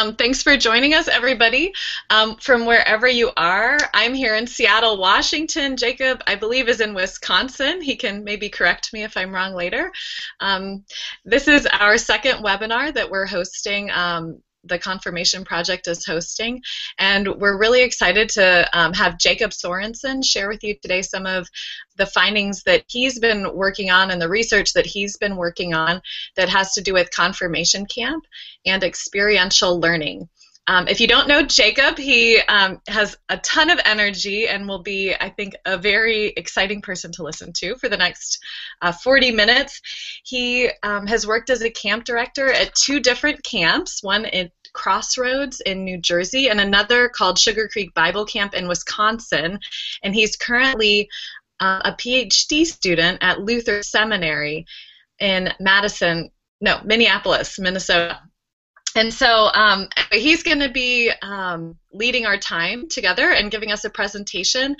Um, thanks for joining us, everybody, um, from wherever you are. I'm here in Seattle, Washington. Jacob, I believe, is in Wisconsin. He can maybe correct me if I'm wrong later. Um, this is our second webinar that we're hosting um, the Confirmation Project is hosting. And we're really excited to um, have Jacob Sorenson share with you today some of the findings that he's been working on and the research that he's been working on that has to do with Confirmation Camp and experiential learning. Um, if you don't know Jacob, he um, has a ton of energy and will be, I think, a very exciting person to listen to for the next uh, 40 minutes. He um, has worked as a camp director at two different camps, one in Crossroads in New Jersey and another called Sugar Creek Bible Camp in Wisconsin. And he's currently uh, a PhD student at Luther Seminary in Madison, no, Minneapolis, Minnesota and so um, he's going to be um, leading our time together and giving us a presentation.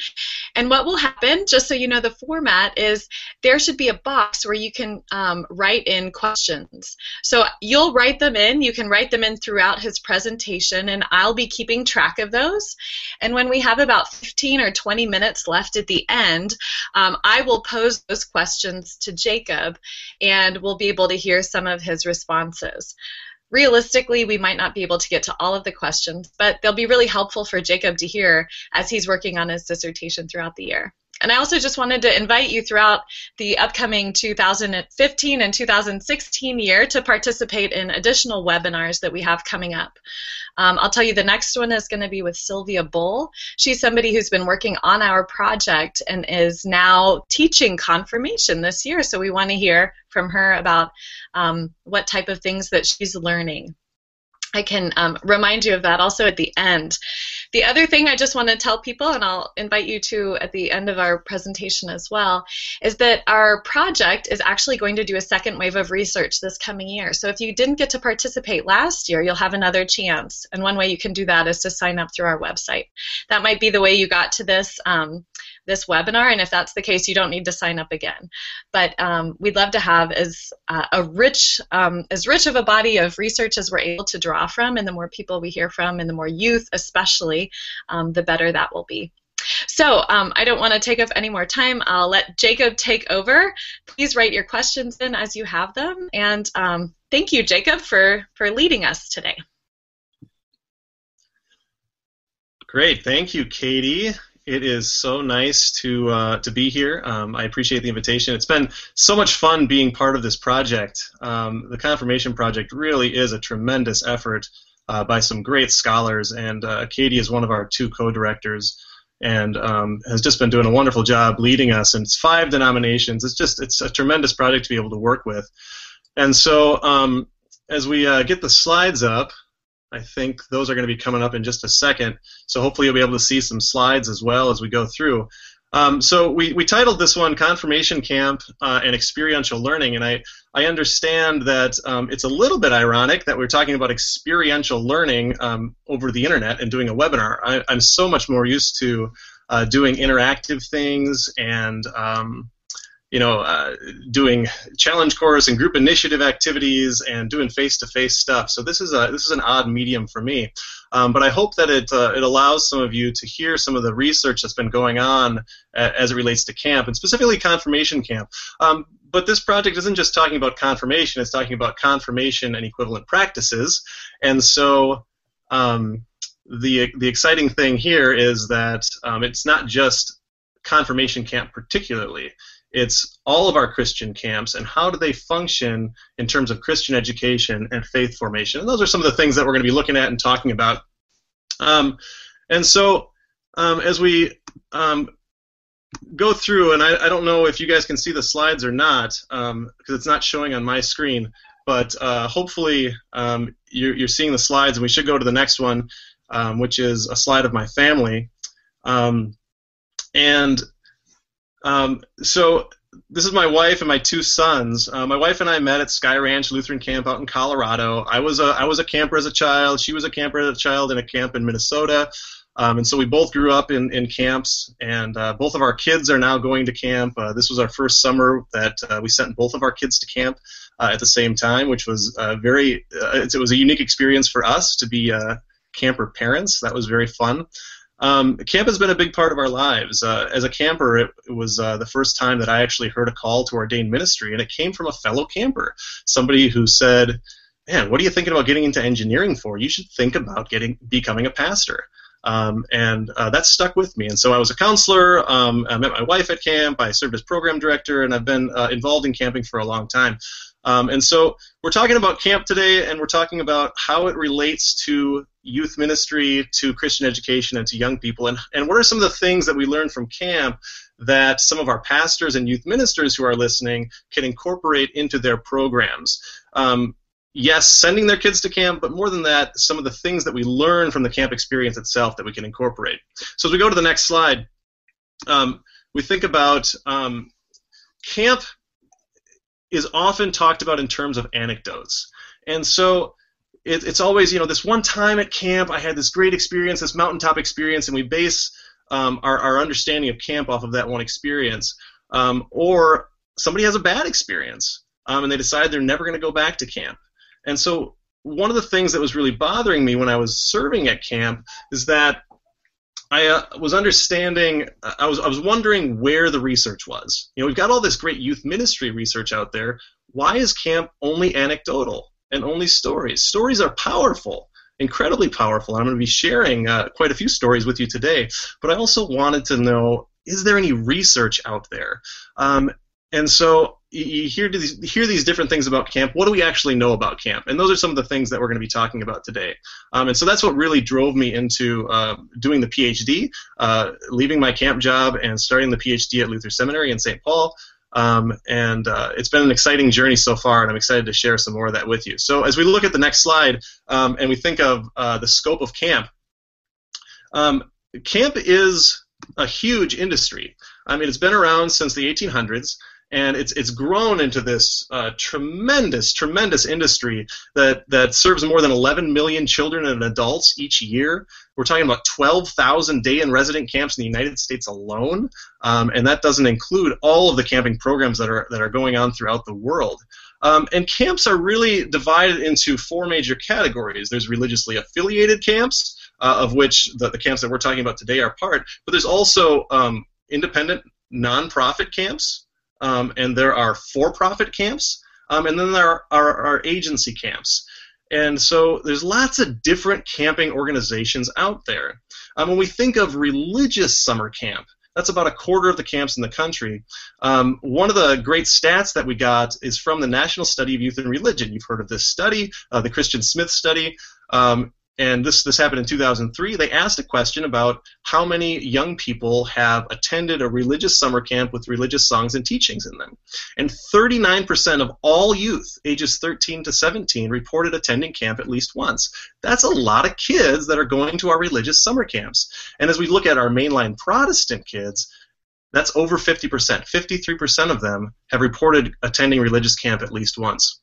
And what will happen, just so you know the format, is there should be a box where you can um, write in questions. So you'll write them in. You can write them in throughout his presentation, and I'll be keeping track of those. And when we have about 15 or 20 minutes left at the end, um, I will pose those questions to Jacob, and we'll be able to hear some of his responses realistically, we might not be able to get to all of the questions, but they'll be really helpful for Jacob to hear as he's working on his dissertation throughout the year. And I also just wanted to invite you throughout the upcoming 2015 and 2016 year to participate in additional webinars that we have coming up. Um, I'll tell you the next one is going to be with Sylvia Bull. She's somebody who's been working on our project and is now teaching confirmation this year. So we want to hear from her about um, what type of things that she's learning. I can um, remind you of that also at the end. The other thing I just want to tell people, and I'll invite you to at the end of our presentation as well, is that our project is actually going to do a second wave of research this coming year. So if you didn't get to participate last year, you'll have another chance. And one way you can do that is to sign up through our website. That might be the way you got to this. Um, this webinar, and if that's the case, you don't need to sign up again. But um, we'd love to have as uh, a rich, um, as rich of a body of research as we're able to draw from, and the more people we hear from, and the more youth, especially, um, the better that will be. So um, I don't want to take up any more time. I'll let Jacob take over. Please write your questions in as you have them, and um, thank you, Jacob, for for leading us today. Great, thank you, Katie. It is so nice to uh, to be here. Um, I appreciate the invitation. It's been so much fun being part of this project. Um, the Confirmation Project really is a tremendous effort uh, by some great scholars, and uh, Katie is one of our two co-directors, and um, has just been doing a wonderful job leading us. And it's five denominations. It's just it's a tremendous project to be able to work with. And so um, as we uh, get the slides up. I think those are going to be coming up in just a second. So hopefully you'll be able to see some slides as well as we go through. Um, so we, we titled this one Confirmation Camp uh, and Experiential Learning, and I, I understand that um, it's a little bit ironic that we're talking about experiential learning um, over the internet and doing a webinar. I, am so much more used to uh, doing interactive things and um, you know, uh, doing challenge course and group initiative activities and doing face-to-face stuff. So this is a this is an odd medium for me, um, but I hope that it uh, it allows some of you to hear some of the research that's been going on as it relates to camp and specifically confirmation camp. Um, but this project isn't just talking about confirmation; it's talking about confirmation and equivalent practices. And so, um, the the exciting thing here is that um, it's not just confirmation camp particularly it's all of our Christian camps and how do they function in terms of Christian education and faith formation. And those are some of the things that we're going to be looking at and talking about. Um, and so um, as we um, go through, and I, I, don't know if you guys can see the slides or not because um, it's not showing on my screen, but uh, hopefully um, you're, you're, seeing the slides, and we should go to the next one, um, which is a slide of my family. and um, so this is my wife and my two sons. Uh, my wife and I met at Sky Ranch Lutheran Camp out in Colorado. I was a I was a camper as a child. She was a camper as a child in a camp in Minnesota. Um, and so we both grew up in, in camps, and uh, both of our kids are now going to camp. Uh, this was our first summer that uh, we sent both of our kids to camp. uh, at the same time, which was very uh, it was a unique experience for us to be camper parents. That was very fun. Um, camp has been a big part of our lives. Uh, as a camper, it, it was uh, the first time that I actually heard a call to ordained ministry, and it came from a fellow camper, somebody who said, "Man, what are you thinking about getting into engineering for? You should think about getting becoming a pastor." Um, and uh, that stuck with me. And so I was a counselor. Um, I met my wife at camp. I served as program director, and I've been uh, involved in camping for a long time. Um, and so we're talking about camp today, and we're talking about how it relates to youth ministry, to Christian education, and to young people. And, and what are some of the things that we learned from camp that some of our pastors and youth ministers who are listening can incorporate into their programs? Um, yes, sending their kids to camp, but more than that, some of the things that we learn from the camp experience itself that we can incorporate. So as we go to the next slide, um, we think about um, camp is often talked about in terms of anecdotes. And so it, it's always, you know, this one time at camp, I had this great experience, this mountaintop experience, and we base um, our, our understanding of camp off of that one experience. Um, or somebody has a bad experience um, and they decide they're never going to go back to camp. And so one of the things that was really bothering me when I was serving at camp is that I uh, was understanding. I was I was wondering where the research was. You know, we've got all this great youth ministry research out there. Why is camp only anecdotal and only stories? Stories are powerful, incredibly powerful. I'm going to be sharing uh, quite a few stories with you today. But I also wanted to know: is there any research out there? Um, and so you hear these hear these different things about camp. What do we actually know about camp? And those are some of the things that we're going to be talking about today. Um, and so that's what really drove me into uh, doing the PhD, uh, leaving my camp job and starting the PhD at Luther Seminary in St. Paul. Um, and uh, it's been an exciting journey so far, and I'm excited to share some more of that with you. So as we look at the next slide um, and we think of uh, the scope of camp, um, camp is a huge industry. I mean, it's been around since the 1800s and it's it's grown into this uh, tremendous, tremendous industry that that serves more than 11 million children and adults each year. We're talking about 12,000 day-in resident camps in the United States alone, um, and that doesn't include all of the camping programs that are that are going on throughout the world. Um, and camps are really divided into four major categories. There's religiously affiliated camps, uh, of which the, the camps that we're talking about today are part, but there's also um, independent nonprofit camps, um, and there are for-profit camps, um, and then there are, agency camps. And so there's lots of different camping organizations out there. Um, when we think of religious summer camp, that's about a quarter of the camps in the country. Um, one of the great stats that we got is from the National Study of Youth and Religion. You've heard of this study, uh, the Christian Smith study. Um, and this this happened in 2003. They asked a question about how many young people have attended a religious summer camp with religious songs and teachings in them, and 39% of all youth ages 13 to 17 reported attending camp at least once. That's a lot of kids that are going to our religious summer camps. And as we look at our mainline Protestant kids, that's over 50%. 53% of them have reported attending religious camp at least once.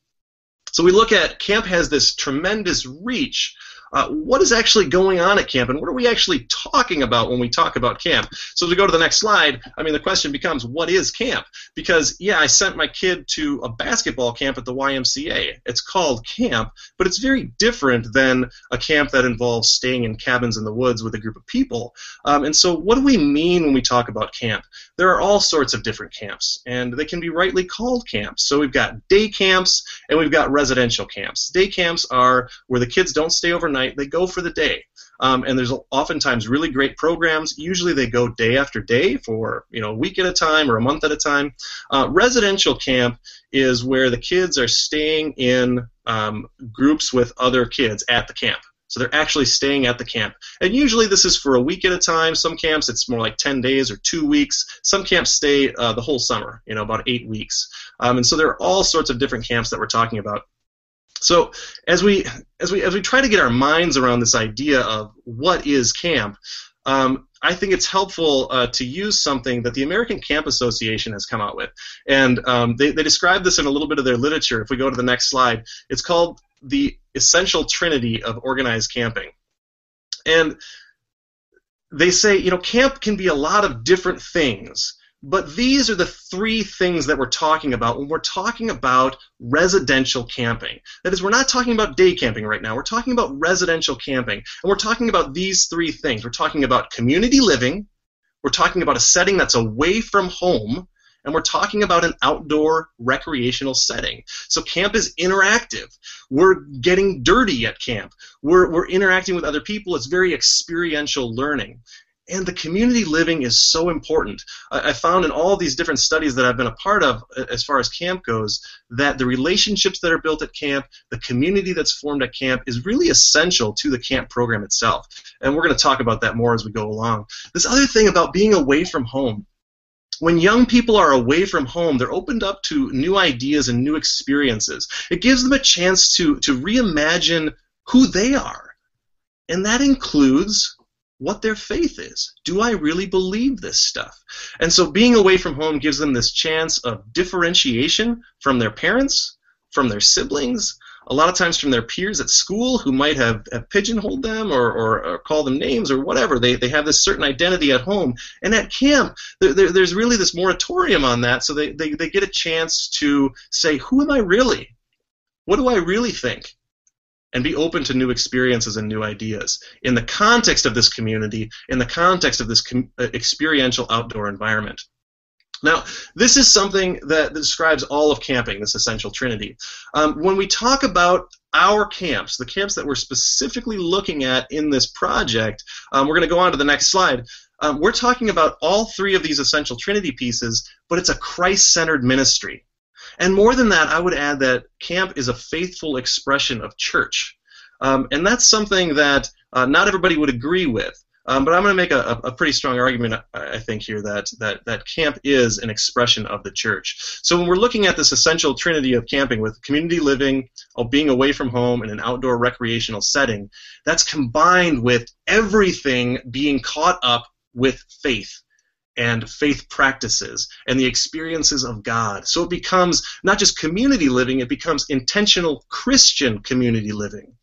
So we look at camp has this tremendous reach uh, what is actually going on at camp and what are we actually talking about when we talk about camp? So we go to the next slide, I mean, the question becomes, what is camp? Because, yeah, I sent my kid to a basketball camp at the YMCA. It's called camp, but it's very different than a camp that involves staying in cabins in the woods with a group of people. Um, and so, what do we mean when we talk about camp? There are all sorts of different camps, and they can be rightly called camps. So, we've got day camps and we've got residential camps. Day camps are where the kids don't stay overnight they go for the day. Um, and there's oftentimes really great programs. Usually they go day after day for you know a week at a time or a month at a time. Uh, residential camp is where the kids are staying in um, groups with other kids at the camp. So they're actually staying at the camp. And usually this is for a week at a time. Some camps it's more like 10 days or two weeks. Some camps stay uh, the whole summer, you know, about eight weeks. Um, and so there are all sorts of different camps that we're talking about. So as we as we as we try to get our minds around this idea of what is camp, um, I think it's helpful uh, to use something that the American Camp Association has come out with, and um, they they describe this in a little bit of their literature. If we go to the next slide, it's called the essential trinity of organized camping, and they say you know camp can be a lot of different things But these are the three things that we're talking about when we're talking about residential camping. That is, we're not talking about day camping right now. We're talking about residential camping. And we're talking about these three things. We're talking about community living, we're talking about a setting that's away from home, and we're talking about an outdoor recreational setting. So camp is interactive. We're getting dirty at camp. We're, we're interacting with other people. It's very experiential learning. And the community living is so important. I, I found in all these different studies that I've been a part of, as far as camp goes, that the relationships that are built at camp, the community that's formed at camp, is really essential to the camp program itself. And we're going to talk about that more as we go along. This other thing about being away from home, when young people are away from home, they're opened up to new ideas and new experiences. It gives them a chance to, to reimagine who they are. And that includes what their faith is. Do I really believe this stuff? And so being away from home gives them this chance of differentiation from their parents, from their siblings, a lot of times from their peers at school who might have, have pigeonholed them or, or, or called them names or whatever. They, they have this certain identity at home. And at camp, there, there, there's really this moratorium on that, so they, they, they get a chance to say, who am I really? What do I really think? And be open to new experiences and new ideas in the context of this community, in the context of this com- uh, experiential outdoor environment. Now, this is something that describes all of camping, this essential trinity. Um, when we talk about our camps, the camps that we're specifically looking at in this project, um, we're going to go on to the next slide. Um, we're talking about all three of these essential trinity pieces, but it's a Christ centered ministry. And more than that, I would add that camp is a faithful expression of church. Um, and that's something that uh, not everybody would agree with. Um, but I'm going to make a, a, pretty strong argument, I think, here that, that, that camp is an expression of the church. So when we're looking at this essential trinity of camping with community living, of being away from home in an outdoor recreational setting, that's combined with everything being caught up with faith and faith practices and the experiences of God. So it becomes not just community living, it becomes intentional Christian community living.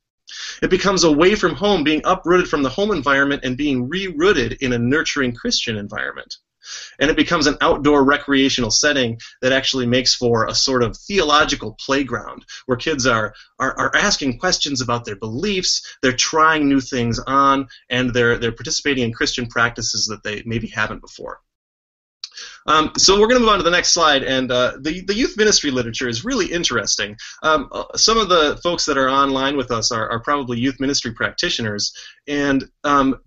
It becomes away from home, being uprooted from the home environment and being re-rooted in a nurturing Christian environment. And it becomes an outdoor recreational setting that actually makes for a sort of theological playground where kids are, are, are asking questions about their beliefs, they're trying new things on, and they're, they're participating in Christian practices that they maybe haven't before. Um, so we're going to move on to the next slide, and uh, the the youth ministry literature is really interesting. Um, uh, some of the folks that are online with us are, are probably youth ministry practitioners, and um,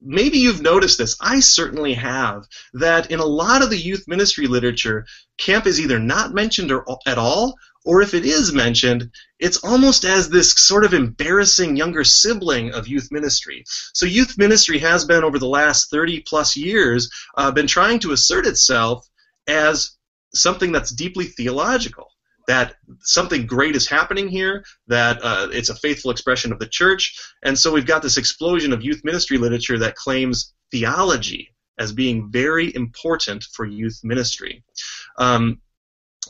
maybe you've noticed this. I certainly have. That in a lot of the youth ministry literature, camp is either not mentioned or, at all, or if it is mentioned, it's almost as this sort of embarrassing younger sibling of youth ministry. So youth ministry has been over the last 30 plus years uh, been trying to assert itself as something that's deeply theological. That something great is happening here, that uh, it's a faithful expression of the church, and so we've got this explosion of youth ministry literature that claims theology as being very important for youth ministry. Um,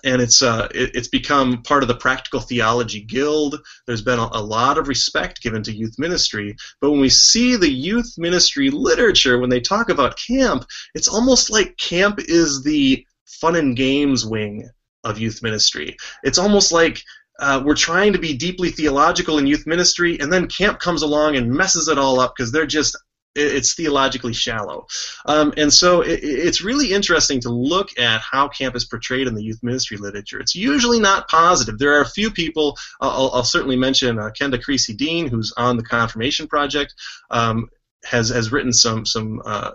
and it's uh, it, it's become part of the Practical Theology Guild. There's been a, a, lot of respect given to youth ministry, but when we see the youth ministry literature, when they talk about camp, it's almost like camp is the fun and games wing of youth ministry. It's almost like uh, we're trying to be deeply theological in youth ministry, and then camp comes along and messes it all up because they're just it's theologically shallow. Um, and so it, it's really interesting to look at how camp is portrayed in the youth ministry literature. It's usually not positive. There are a few people, I'll, I'll certainly mention uh, Kenda Creasy Dean, who's on the Confirmation Project, um, has, has written some, some uh,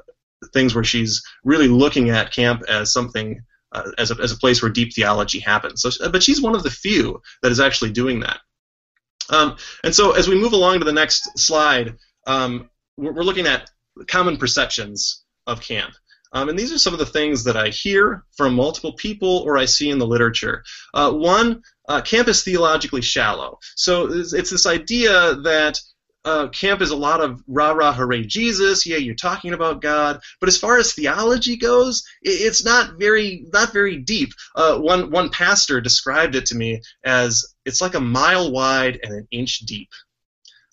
things where she's really looking at camp as something. Uh, as, a, as a place where deep theology happens. So, but she's one of the few that is actually doing that. Um, and so, as we move along to the next slide, um, we're looking at common perceptions of camp. Um, and these are some of the things that I hear from multiple people or I see in the literature. Uh, one, uh, camp is theologically shallow. So it's, it's this idea that uh, camp is a lot of rah rah hooray Jesus. Yeah, you're talking about God, but as far as theology goes, it, it's not very not very deep. Uh, one one pastor described it to me as it's like a mile wide and an inch deep.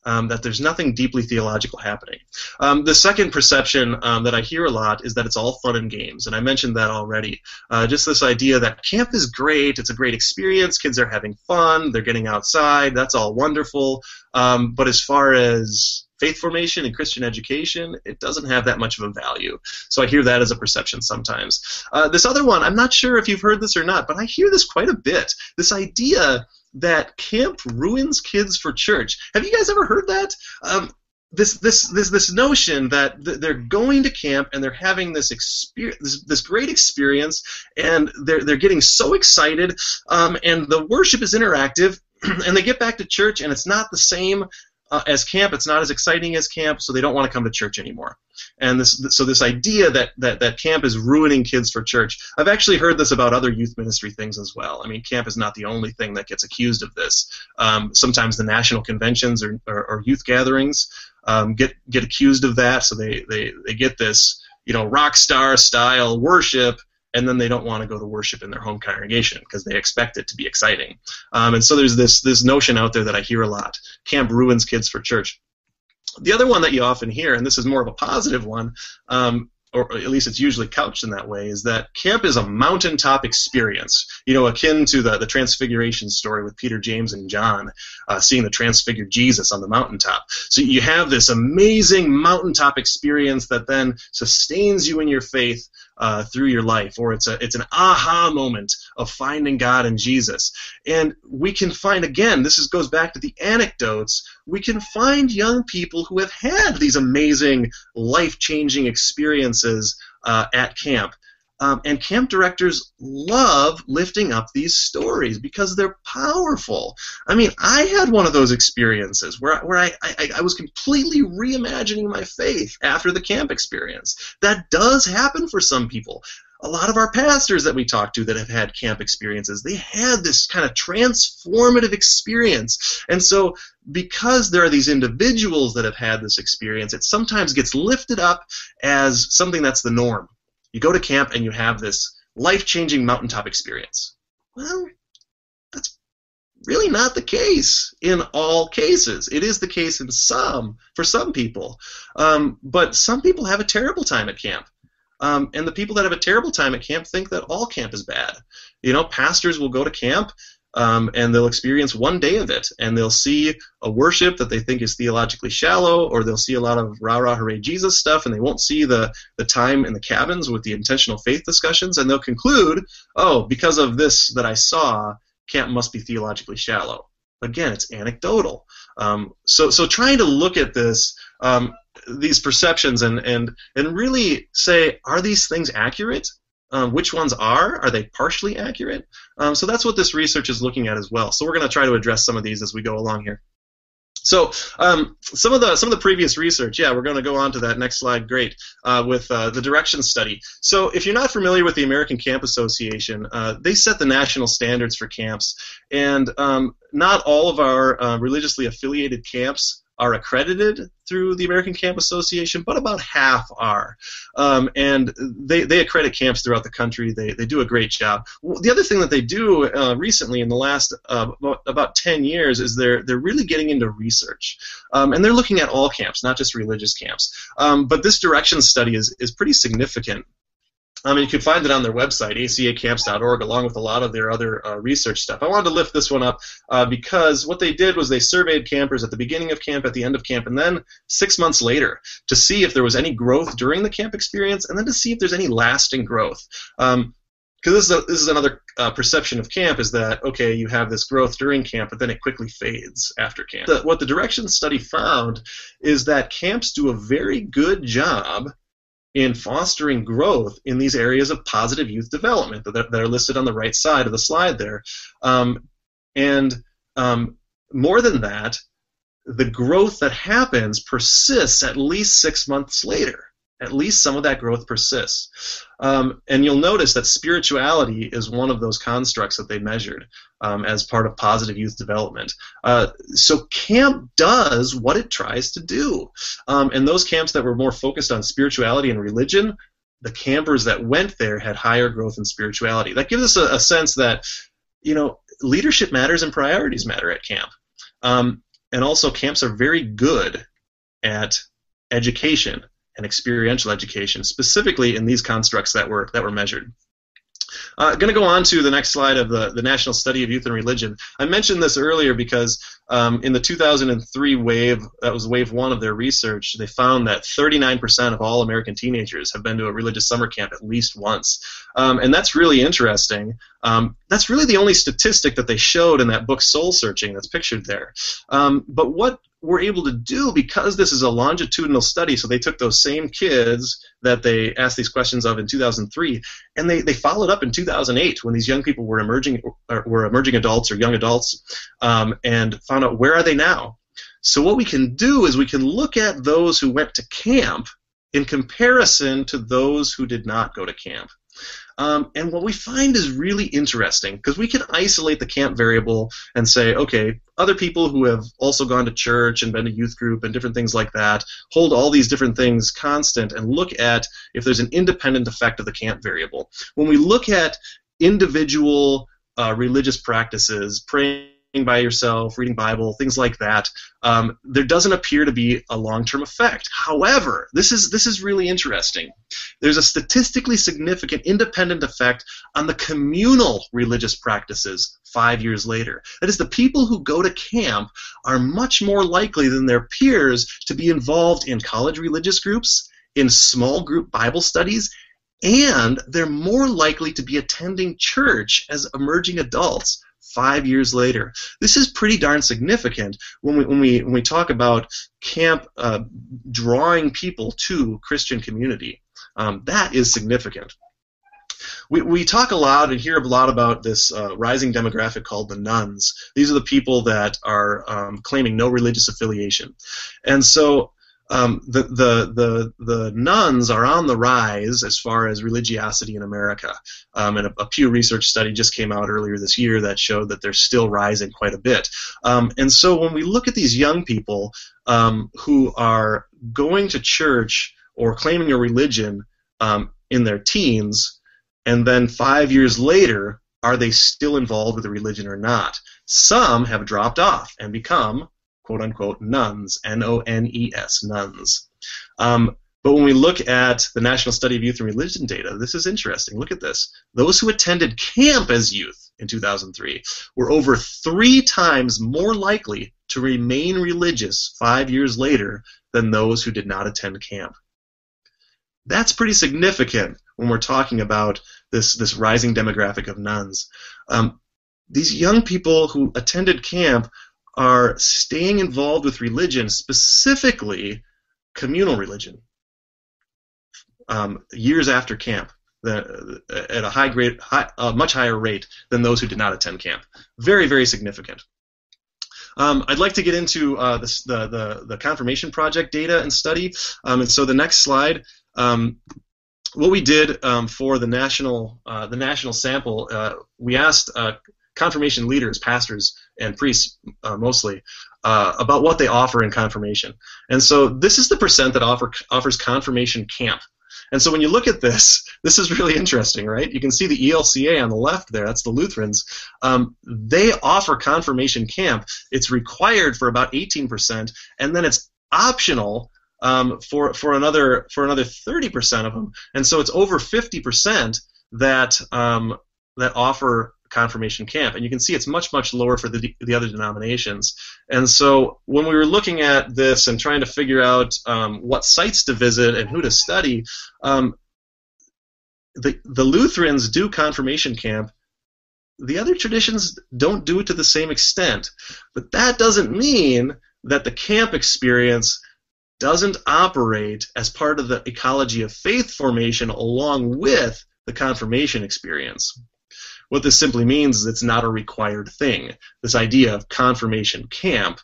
Um, that there's nothing deeply theological happening. Um, the second perception um, that I hear a lot is that it's all fun and games, and I mentioned that already. Uh, just this idea that camp is great, it's a great experience, kids are having fun, they're getting outside, that's all wonderful. Um, but as far as faith formation and Christian education, it doesn't have that much of a value. So I hear that as a perception sometimes. Uh, this other one, I'm not sure if you've heard this or not, but I hear this quite a bit. This idea that camp ruins kids for church. Have you guys ever heard that? Um, this this this this notion that they're going to camp and they're having this experience, this, this great experience, and they're they're getting so excited, um, and the worship is interactive, and they get back to church and it's not the same uh, as camp. It's not as exciting as camp, so they don't want to come to church anymore. And this, so this idea that, that that camp is ruining kids for church. I've actually heard this about other youth ministry things as well. I mean, camp is not the only thing that gets accused of this. Um, sometimes the national conventions or, or, or youth gatherings um, get get accused of that. So they, they, they get this you know rock star style worship and then they don't want to go to worship in their home congregation because they expect it to be exciting. Um, and so there's this this notion out there that I hear a lot: camp ruins kids for church. The other one that you often hear, and this is more of a positive one, um, or at least it's usually couched in that way, is that camp is a mountaintop experience. You know, akin to the, the Transfiguration story with Peter, James, and John, uh, seeing the transfigured Jesus on the mountaintop. So you have this amazing mountaintop experience that then sustains you in your faith uh, through your life, or it's a it's an aha moment of finding God and Jesus. And we can find again, this is, goes back to the anecdotes. We can find young people who have had these amazing life changing experiences uh, at camp. Um, and camp directors love lifting up these stories because they're powerful. I mean, I had one of those experiences where, where I, I, I was completely reimagining my faith after the camp experience. That does happen for some people a lot of our pastors that we talk to that have had camp experiences, they had this kind of transformative experience. And so, because there are these individuals that have had this experience, it sometimes gets lifted up as something that's the norm. You go to camp and you have this life changing mountaintop experience. Well, that's really not the case in all cases. It is the case in some, for some people. Um, but some people have a terrible time at camp. Um, and the people that have a terrible time at camp think that all camp is bad. You know, pastors will go to camp um, and they'll experience one day of it, and they'll see a worship that they think is theologically shallow, or they'll see a lot of rah rah hooray Jesus stuff, and they won't see the the time in the cabins with the intentional faith discussions, and they'll conclude, oh, because of this that I saw, camp must be theologically shallow. Again, it's anecdotal. Um, so so trying to look at this. Um, these perceptions and, and and really say are these things accurate um, which ones are? Are they partially accurate? Um, so that's what this research is looking at as well. So we're going to try to address some of these as we go along here. So um, some of the some of the previous research, yeah, we're going to go on to that next slide. Great, uh, with uh, the direction study. So if you're not familiar with the American Camp Association, uh, they set the national standards for camps, and um, not all of our uh, religiously affiliated camps are accredited through the American Camp Association, but about half are. Um, and they, they accredit camps throughout the country. They, they do a great job. The other thing that they do uh, recently in the last uh, about, about 10 years is they're, they're really getting into research. Um, and they're looking at all camps, not just religious camps. Um, but this direction study is, is pretty significant um, you can find it on their website, acacamps.org, along with a lot of their other uh, research stuff. I wanted to lift this one up uh, because what they did was they surveyed campers at the beginning of camp, at the end of camp, and then six months later to see if there was any growth during the camp experience, and then to see if there's any lasting growth. Um, because this is this is another uh, perception of camp is that okay you have this growth during camp but then it quickly fades after camp. The, what the direction study found is that camps do a very good job in fostering growth in these areas of positive youth development that, that are listed on the right side of the slide there. Um, and um, more than that, the growth that happens persists at least six months later at least some of that growth persists. Um, and you'll notice that spirituality is one of those constructs that they measured um, as part of positive youth development. Uh, so camp does what it tries to do. Um, and those camps that were more focused on spirituality and religion, the campers that went there had higher growth in spirituality. That gives us a, a sense that, you know, leadership matters and priorities matter at camp. Um, and also, camps are very good at education and experiential education, specifically in these constructs that were that were measured. Uh, going to go on to the next slide of the, the National Study of Youth and Religion. I mentioned this earlier because um, in the 2003 wave, that was wave one of their research, they found that 39% of all American teenagers have been to a religious summer camp at least once. Um, and that's really interesting. Um, that's really the only statistic that they showed in that book, Soul Searching, that's pictured there. Um, but what we're able to do because this is a longitudinal study. So they took those same kids that they asked these questions of in 2003, and they, they followed up in 2008 when these young people were emerging were emerging adults or young adults, um, and out where are they now. So what we can do is we can look at those who went to camp in comparison to those who did not go to camp. Um, and what we find is really interesting because we can isolate the camp variable and say, okay, other people who have also gone to church and been to youth group and different things like that hold all these different things constant and look at if there's an independent effect of the camp variable. When we look at individual uh, religious practices, praying by yourself, reading Bible, things like that, um, there doesn't appear to be a long-term effect. However, this is this is really interesting. There's a statistically significant independent effect on the communal religious practices five years later. That is, the people who go to camp are much more likely than their peers to be involved in college religious groups, in small group Bible studies, and they're more likely to be attending church as emerging adults five years later. This is pretty darn significant when we when we when we talk about camp uh, drawing people to Christian community. Um, that is significant. We, we talk a lot and hear a lot about this uh, rising demographic called the nones. These are the people that are um, claiming no religious affiliation. And so um, the, the, the, the nones are on the rise as far as religiosity in America. Um, and a, a, Pew Research study just came out earlier this year that showed that they're still rising quite a bit. Um, and so when we look at these young people um, who are going to church or claiming a religion um, in their teens, and then five years later, are they still involved with the religion or not? Some have dropped off and become quote unquote nones, N O N E S, nones. Um, but when we look at the National Study of Youth and Religion data, this is interesting. Look at this. Those who attended camp as youth in 2003 were over three times more likely to remain religious five years later than those who did not attend camp. That's pretty significant when we're talking about this, this rising demographic of nones. Um, these young people who attended camp are staying involved with religion, specifically communal religion, um, years after camp. The, at a high grade, high, a much higher rate than those who did not attend camp. Very, very significant. Um, I'd like to get into uh, the, the, the confirmation project data and study. Um, and so the next slide, um, what we did um, for the national uh, the national sample, uh, we asked uh, confirmation leaders, pastors, and priests uh, mostly, uh, about what they offer in confirmation. And so this is the percent that offer, offers confirmation camp. And so when you look at this, this is really interesting, right? You can see the ELCA on the left there, that's the Lutherans. Um, they offer confirmation camp. It's required for about 18%, and then it's optional um, for, for, another, for another 30% of them. And so it's over 50% that, um, that offer confirmation camp. And you can see it's much, much lower for the, the other denominations. And so when we were looking at this and trying to figure out um, what sites to visit and who to study, um, the, the Lutherans do confirmation camp. The other traditions don't do it to the same extent. But that doesn't mean that the camp experience doesn't operate as part of the ecology of faith formation along with the confirmation experience. What this simply means is it's not a required thing. This idea of confirmation camp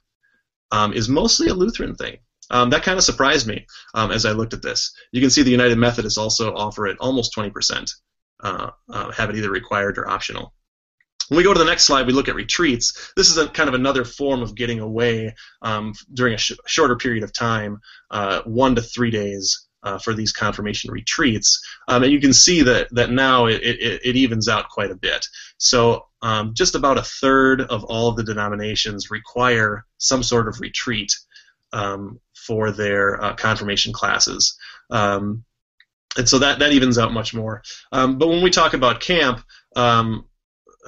um, is mostly a Lutheran thing. Um, that kind of surprised me um, as I looked at this. You can see the United Methodists also offer it almost 20%, uh, uh, have it either required or optional. When we go to the next slide, we look at retreats. This is a, kind of another form of getting away um, during a sh- shorter period of time, uh, one to three days uh, for these confirmation retreats. Um, and you can see that, that now it, it, it evens out quite a bit. So um, just about a third of all of the denominations require some sort of retreat um, for their uh, confirmation classes. Um, and so that, that evens out much more. Um, but when we talk about camp, um,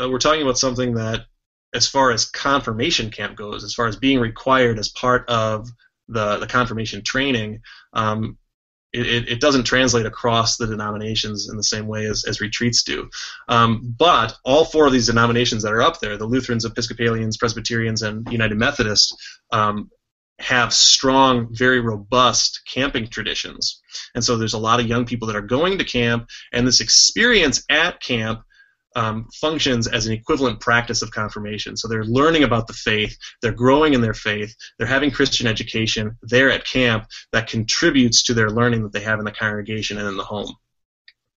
uh, we're talking about something that, as far as confirmation camp goes, as far as being required as part of the, the confirmation training, um, it, it, it, doesn't translate across the denominations in the same way as, as retreats do. Um, but all four of these denominations that are up there, the Lutherans, Episcopalians, Presbyterians, and United Methodists, um, have strong, very robust camping traditions. And so there's a lot of young people that are going to camp, and this experience at camp um, functions as an equivalent practice of confirmation. So they're learning about the faith, they're growing in their faith, they're having Christian education there at camp that contributes to their learning that they have in the congregation and in the home.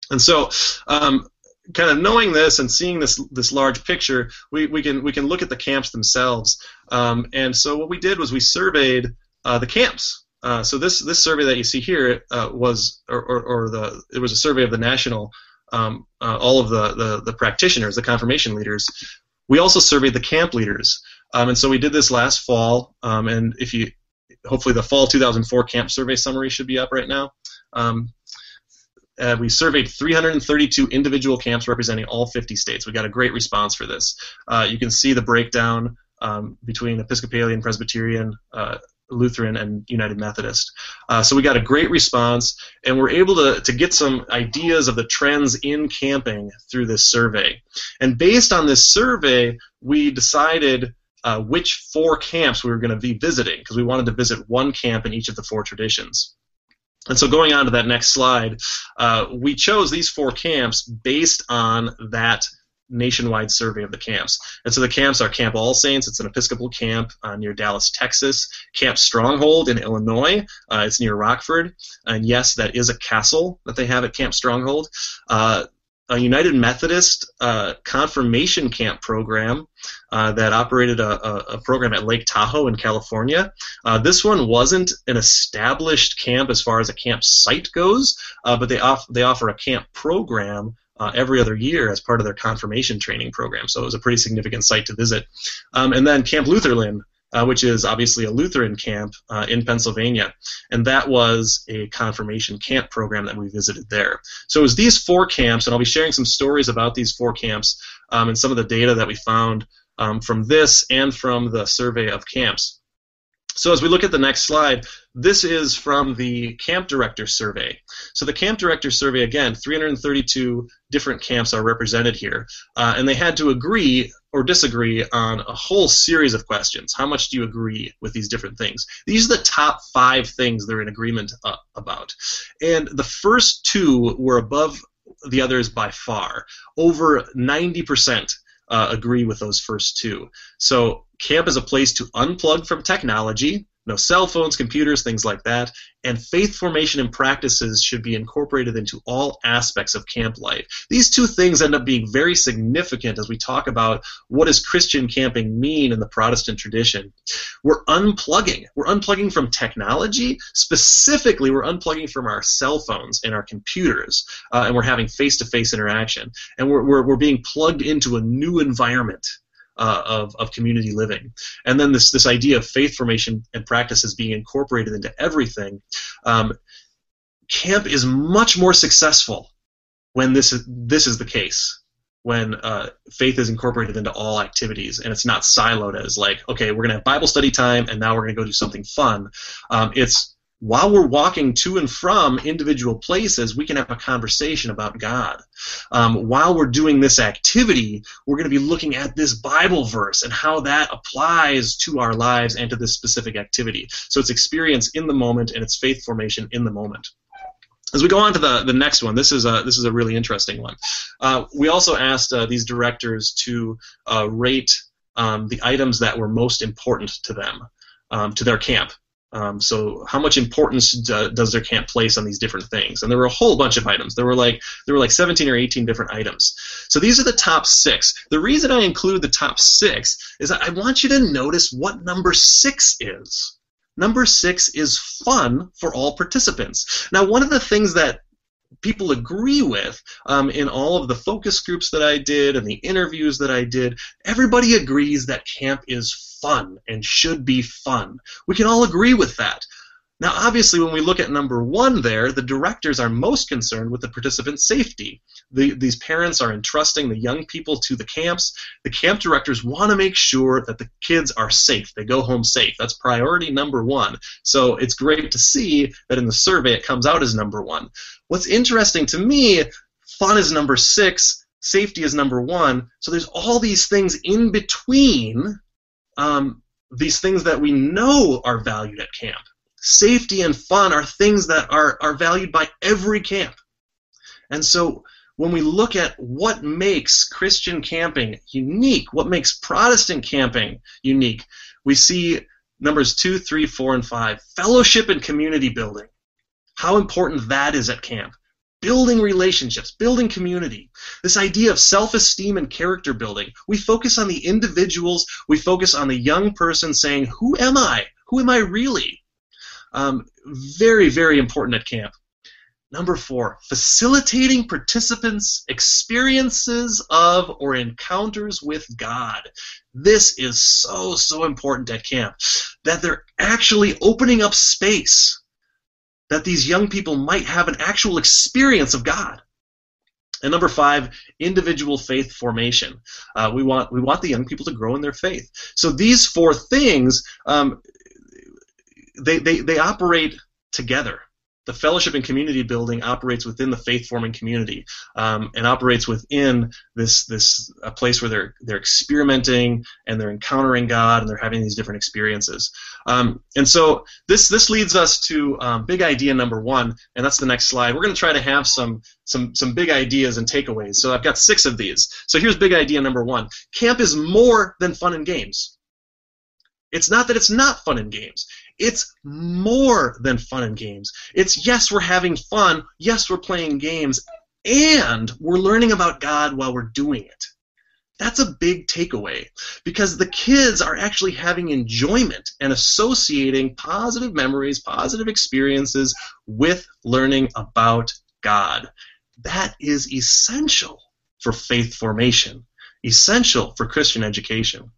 And so, um, kind of knowing this and seeing this this large picture, we, we can we can look at the camps themselves. Um, and so what we did was we surveyed uh, the camps. Uh, so this this survey that you see here uh, was or, or, or, the it was a survey of the national um, uh, all of the, the the practitioners, the confirmation leaders. We also surveyed the camp leaders, um, and so we did this last fall. Um, and if you hopefully the fall 2004 camp survey summary should be up right now. Um, uh, we surveyed 332 individual camps representing all 50 states. We got a great response for this. Uh, you can see the breakdown um, between Episcopalian, Presbyterian, uh, Lutheran, and United Methodist. Uh, so we got a great response, and we're able to, to get some ideas of the trends in camping through this survey. And based on this survey, we decided uh, which four camps we were going to be visiting because we wanted to visit one camp in each of the four traditions. And so, going on to that next slide, uh, we chose these four camps based on that nationwide survey of the camps. And so the camps are Camp All Saints, it's an Episcopal camp uh, near Dallas, Texas. Camp Stronghold in Illinois, uh, it's near Rockford. And yes, that is a castle that they have at Camp Stronghold. Uh, a United Methodist uh, confirmation camp program uh, that operated a, a, program at Lake Tahoe in California. Uh, this one wasn't an established camp as far as a camp site goes, but they, off, they offer a camp program uh, every other year as part of their confirmation training program. So it was a pretty significant site to visit. Um, and then Camp Lutherlyn, uh, which is obviously a Lutheran camp uh, in Pennsylvania. And that was a confirmation camp program that we visited there. So it was these four camps, and I'll be sharing some stories about these four camps um, and some of the data that we found um, from this and from the survey of camps. So as we look at the next slide, this is from the camp director survey. So the camp director survey, again, 332 different camps are represented here, uh, and they had to agree or disagree on a whole series of questions. How much do you agree with these different things? These are the top five things they're in agreement uh, about, and the first two were above the others by far. Over 90 percent uh, agree with those first two. So camp is a place to unplug from technology, no cell phones, computers, things like that. And faith formation and practices should be incorporated into all aspects of camp life. These two things end up being very significant as we talk about what does Christian camping mean in the Protestant tradition. We're unplugging. We're unplugging from technology. Specifically, we're unplugging from our cell phones and our computers, uh, and we're having face-to-face interaction. And we're, we're, we're being plugged into a new environment uh, of, of community living. And then this, this idea of faith formation and practices being incorporated into everything. Um, camp is much more successful when this is, this is the case. When uh, faith is incorporated into all activities and it's not siloed as like, okay, we're going to have Bible study time and now we're going to go do something fun. Um, it's while we're walking to and from individual places, we can have a conversation about God. Um, while we're doing this activity, we're going to be looking at this Bible verse and how that applies to our lives and to this specific activity. So it's experience in the moment and it's faith formation in the moment. As we go on to the, the next one, this is a, this is a really interesting one. Uh, we also asked uh, these directors to uh, rate um, the items that were most important to them, um, to their camp. Um, so how much importance do, does their camp place on these different things? And there were a whole bunch of items. There were like there were like 17 or 18 different items. So these are the top six. The reason I include the top six is I want you to notice what number six is. Number six is fun for all participants. Now, one of the things that people agree with um, in all of the focus groups that I did and the interviews that I did, everybody agrees that camp is fun and should be fun. We can all agree with that. Now, obviously, when we look at number one there, the directors are most concerned with the participant safety. The, these parents are entrusting the young people to the camps. The camp directors want to make sure that the kids are safe. They go home safe. That's priority number one. So it's great to see that in the survey it comes out as number one. What's interesting to me, fun is number six, safety is number one. So there's all these things in between, um, these things that we know are valued at camp safety and fun are things that are, are valued by every camp. And so when we look at what makes Christian camping unique, what makes Protestant camping unique, we see numbers two, three, four, and five. Fellowship and community building. How important that is at camp. Building relationships, building community. This idea of self esteem and character building. We focus on the individuals, we focus on the young person saying, Who am I? Who am I really? Um, very, very important at camp. Number four, facilitating participants' experiences of or encounters with God. This is so, so important at camp. That they're actually opening up space. That these young people might have an actual experience of God. And number five, individual faith formation. Uh, we want we want the young people to grow in their faith. So these four things um, they, they, they operate together. The fellowship and community building operates within the faith forming community um, and operates within this this a place where they're they're experimenting and they're encountering God and they're having these different experiences. Um, and so this this leads us to um, big idea number one, and that's the next slide. We're going to try to have some some some big ideas and takeaways. So I've got six of these. So here's big idea number one: camp is more than fun and games. It's not that it's not fun and games. It's more than fun and games. It's yes, we're having fun, yes, we're playing games, and we're learning about God while we're doing it. That's a big takeaway because the kids are actually having enjoyment and associating positive memories, positive experiences with learning about God. That is essential for faith formation, essential for Christian education.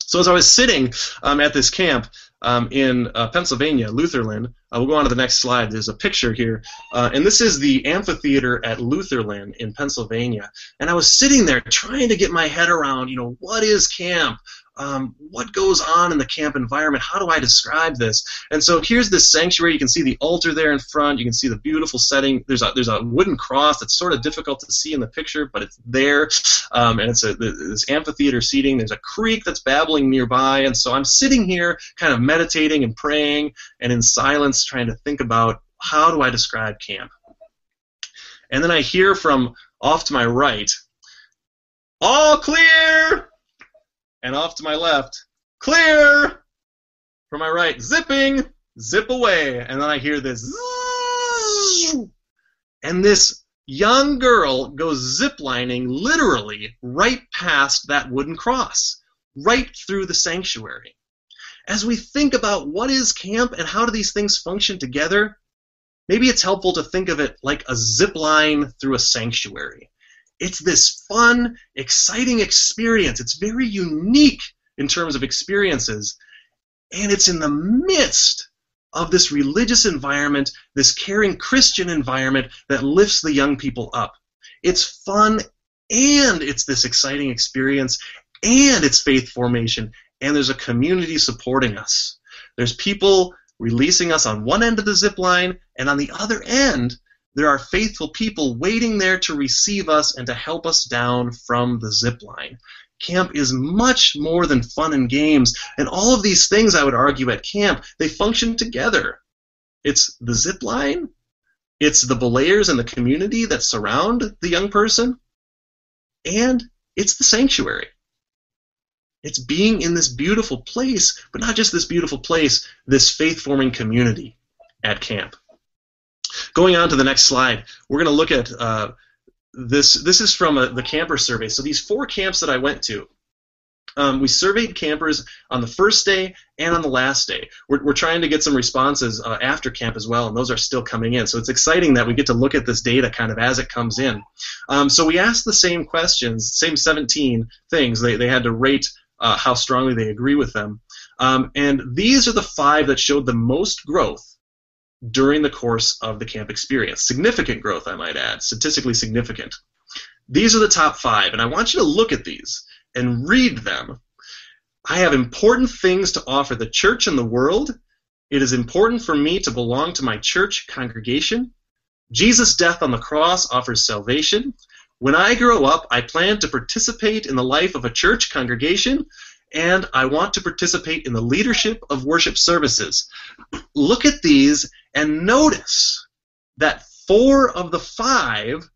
So as I was sitting um, at this camp, um, in uh, Pennsylvania, Lutherlyn. Uh, we'll go on to the next slide. There's a picture here. Uh, and this is the amphitheater at Lutherlyn in Pennsylvania. And I was sitting there trying to get my head around, you know, what is camp? Um, what goes on in the camp environment? How do I describe this? And so here's this sanctuary. You can see the altar there in front. You can see the beautiful setting. There's a there's a wooden cross that's sort of difficult to see in the picture, but it's there. Um, and it's a this amphitheater seating. There's a creek that's babbling nearby, and so I'm sitting here, kind of meditating and praying, and in silence, trying to think about how do I describe camp. And then I hear from off to my right, all clear and off to my left, clear! From my right, zipping, zip away. And then I hear this, and this young girl goes ziplining literally right past that wooden cross, right through the sanctuary. As we think about what is camp and how do these things function together, maybe it's helpful to think of it like a zip line through a sanctuary. It's this fun, exciting experience. It's very unique in terms of experiences. And it's in the midst of this religious environment, this caring Christian environment that lifts the young people up. It's fun and it's this exciting experience and it's faith formation and there's a community supporting us. There's people releasing us on one end of the zip line and on the other end there are faithful people waiting there to receive us and to help us down from the zip line. Camp is much more than fun and games, and all of these things I would argue at camp, they function together. It's the zip line, it's the belayers and the community that surround the young person, and it's the sanctuary. It's being in this beautiful place, but not just this beautiful place, this faith forming community at camp. Going on to the next slide, we're going to look at uh, this. This is from a, the camper survey. So these four camps that I went to, Um, we surveyed campers on the first day and on the last day. We're, we're trying to get some responses uh, after camp as well, and those are still coming in. So it's exciting that we get to look at this data kind of as it comes in. Um, so we asked the same questions, same 17 things. They, they had to rate uh, how strongly they agree with them. Um, and these are the five that showed the most growth during the course of the camp experience. Significant growth, I might add, statistically significant. These are the top five, and I want you to look at these and read them. I have important things to offer the church and the world. It is important for me to belong to my church congregation. Jesus' death on the cross offers salvation. When I grow up, I plan to participate in the life of a church congregation, and I want to participate in the leadership of worship services. Look at these and notice that four of the five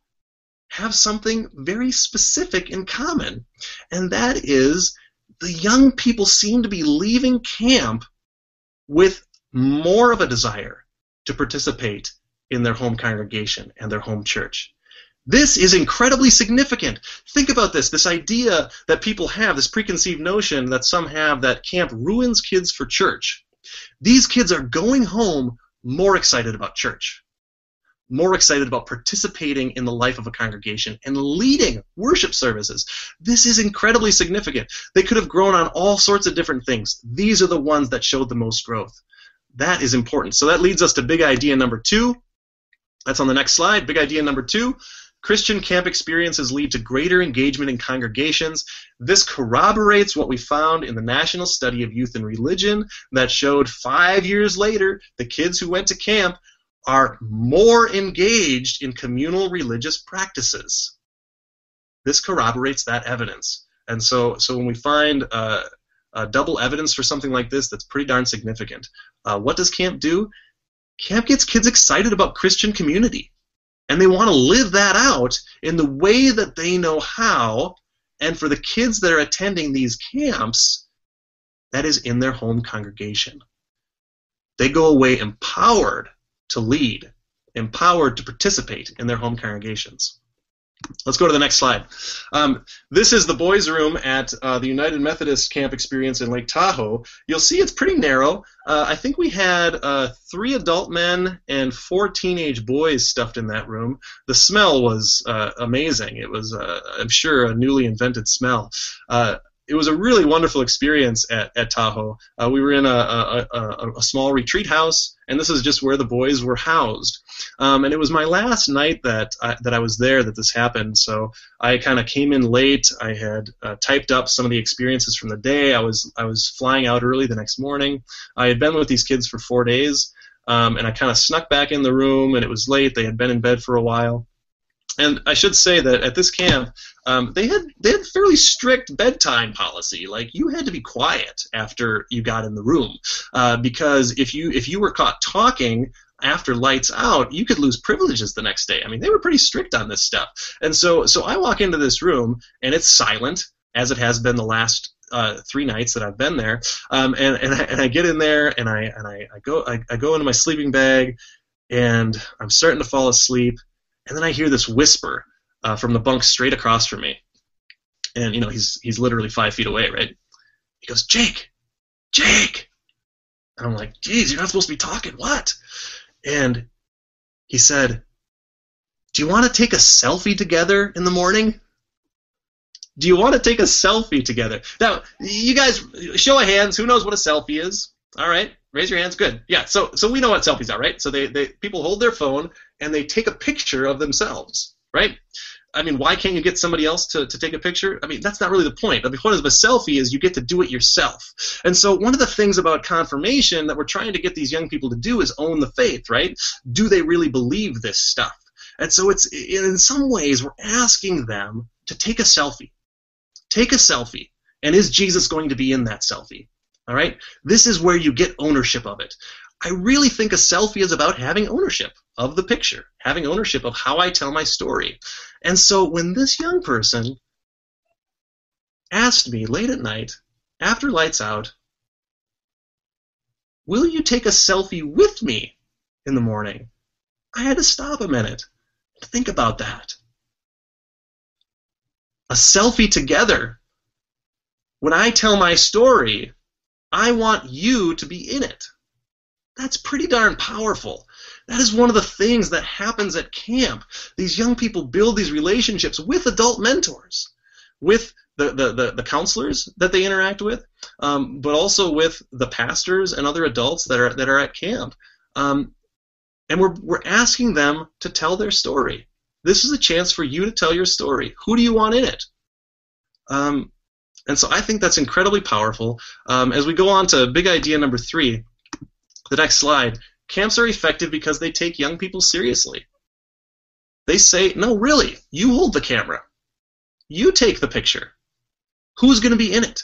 have something very specific in common, and that is the young people seem to be leaving camp with more of a desire to participate in their home congregation and their home church. This is incredibly significant. Think about this this idea that people have, this preconceived notion that some have that camp ruins kids for church. These kids are going home more excited about church more excited about participating in the life of a congregation and leading worship services. This is incredibly significant. They could have grown on all sorts of different things. These are the ones that showed the most growth. That is important. So that leads us to big idea number two. That's on the next slide. Big idea number two. Christian camp experiences lead to greater engagement in congregations. This corroborates what we found in the National Study of Youth and Religion that showed five years later the kids who went to camp are more engaged in communal religious practices. This corroborates that evidence. And so, so when we find uh, uh, double evidence for something like this, that's pretty darn significant. Uh, what does camp do? Camp gets kids excited about Christian community. And they want to live that out in the way that they know how. And for the kids that are attending these camps, that is in their home congregation. They go away empowered to lead, empowered to participate in their home congregations. Let's go to the next slide. Um, this is the boys' room at uh, the United Methodist Camp Experience in Lake Tahoe. You'll see it's pretty narrow. Uh, I think we had uh, three adult men and four teenage boys stuffed in that room. The smell was uh, amazing. It was, uh, I'm sure, a newly invented smell. Uh, it was a really wonderful experience at, at Tahoe. Uh, we were in a, a, a, a, small retreat house, and this is just where the boys were housed. Um, and it was my last night that I, that I was there that this happened. So I kind of came in late. I had uh, typed up some of the experiences from the day. I was I was flying out early the next morning. I had been with these kids for four days, um, and I kind of snuck back in the room. And it was late. They had been in bed for a while. And I should say that at this camp, um, they had they had fairly strict bedtime policy. Like you had to be quiet after you got in the room, uh, because if you if you were caught talking after lights out, you could lose privileges the next day. I mean, they were pretty strict on this stuff. And so so I walk into this room and it's silent as it has been the last uh, three nights that I've been there. Um, and and I, and I get in there and I and I, I go I, I go into my sleeping bag and I'm starting to fall asleep and then I hear this whisper uh, from the bunk straight across from me, and you know he's he's literally five feet away, right? He goes, Jake, Jake, and I'm like, geez, you're not supposed to be talking. What? And he said, Do you want to take a selfie together in the morning? Do you want to take a selfie together? Now, you guys, show of hands, who knows what a selfie is? All right, raise your hands. Good. Yeah. So, so we know what selfies are, right? So they, they people hold their phone and they take a picture of themselves, right? I mean, why can't you get somebody else to, to take a picture? I mean, that's not really the point. The point of a selfie is you get to do it yourself. And so, one of the things about confirmation that we're trying to get these young people to do is own the faith, right? Do they really believe this stuff? And so, it's in some ways, we're asking them to take a selfie. Take a selfie. And is Jesus going to be in that selfie? All right? This is where you get ownership of it. I really think a selfie is about having ownership of the picture, having ownership of how I tell my story. And so when this young person asked me late at night, after lights out, will you take a selfie with me in the morning? I had to stop a minute to think about that. A selfie together when I tell my story, I want you to be in it. That's pretty darn powerful. That is one of the things that happens at camp. These young people build these relationships with adult mentors, with the, the, the, the counselors that they interact with, um, but also with the pastors and other adults that are, that are at camp. Um, and we're, we're asking them to tell their story. This is a chance for you to tell your story. Who do you want in it? Um, and so I think that's incredibly powerful. Um, as we go on to big idea number three, the next slide, camps are effective because they take young people seriously. They say, no, really, you hold the camera. You take the picture. Who's going to be in it?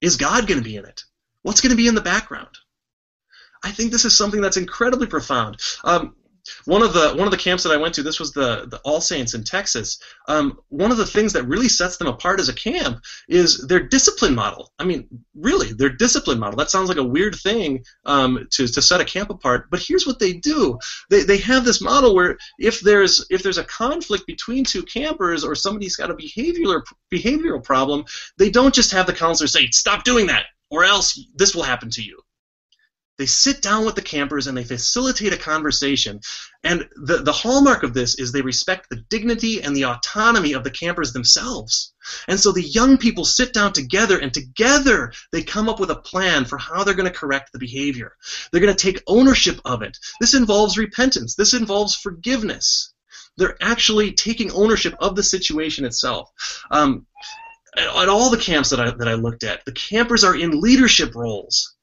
Is God going to be in it? What's going to be in the background? I think this is something that's incredibly profound. Um, one of the one of the camps that I went to, this was the the All Saints in Texas. Um, one of the things that really sets them apart as a camp is their discipline model. I mean, really, their discipline model. That sounds like a weird thing um, to to set a camp apart, but here's what they do. They they have this model where if there's if there's a conflict between two campers or somebody's got a behavioral behavioral problem, they don't just have the counselor say, "Stop doing that," or else this will happen to you they sit down with the campers and they facilitate a conversation. And the, the hallmark of this is they respect the dignity and the autonomy of the campers themselves. And so the young people sit down together and together they come up with a plan for how they're going to correct the behavior. They're going to take ownership of it. This involves repentance, this involves forgiveness. They're actually taking ownership of the situation itself. Um, at all the camps that I, that I looked at, the campers are in leadership roles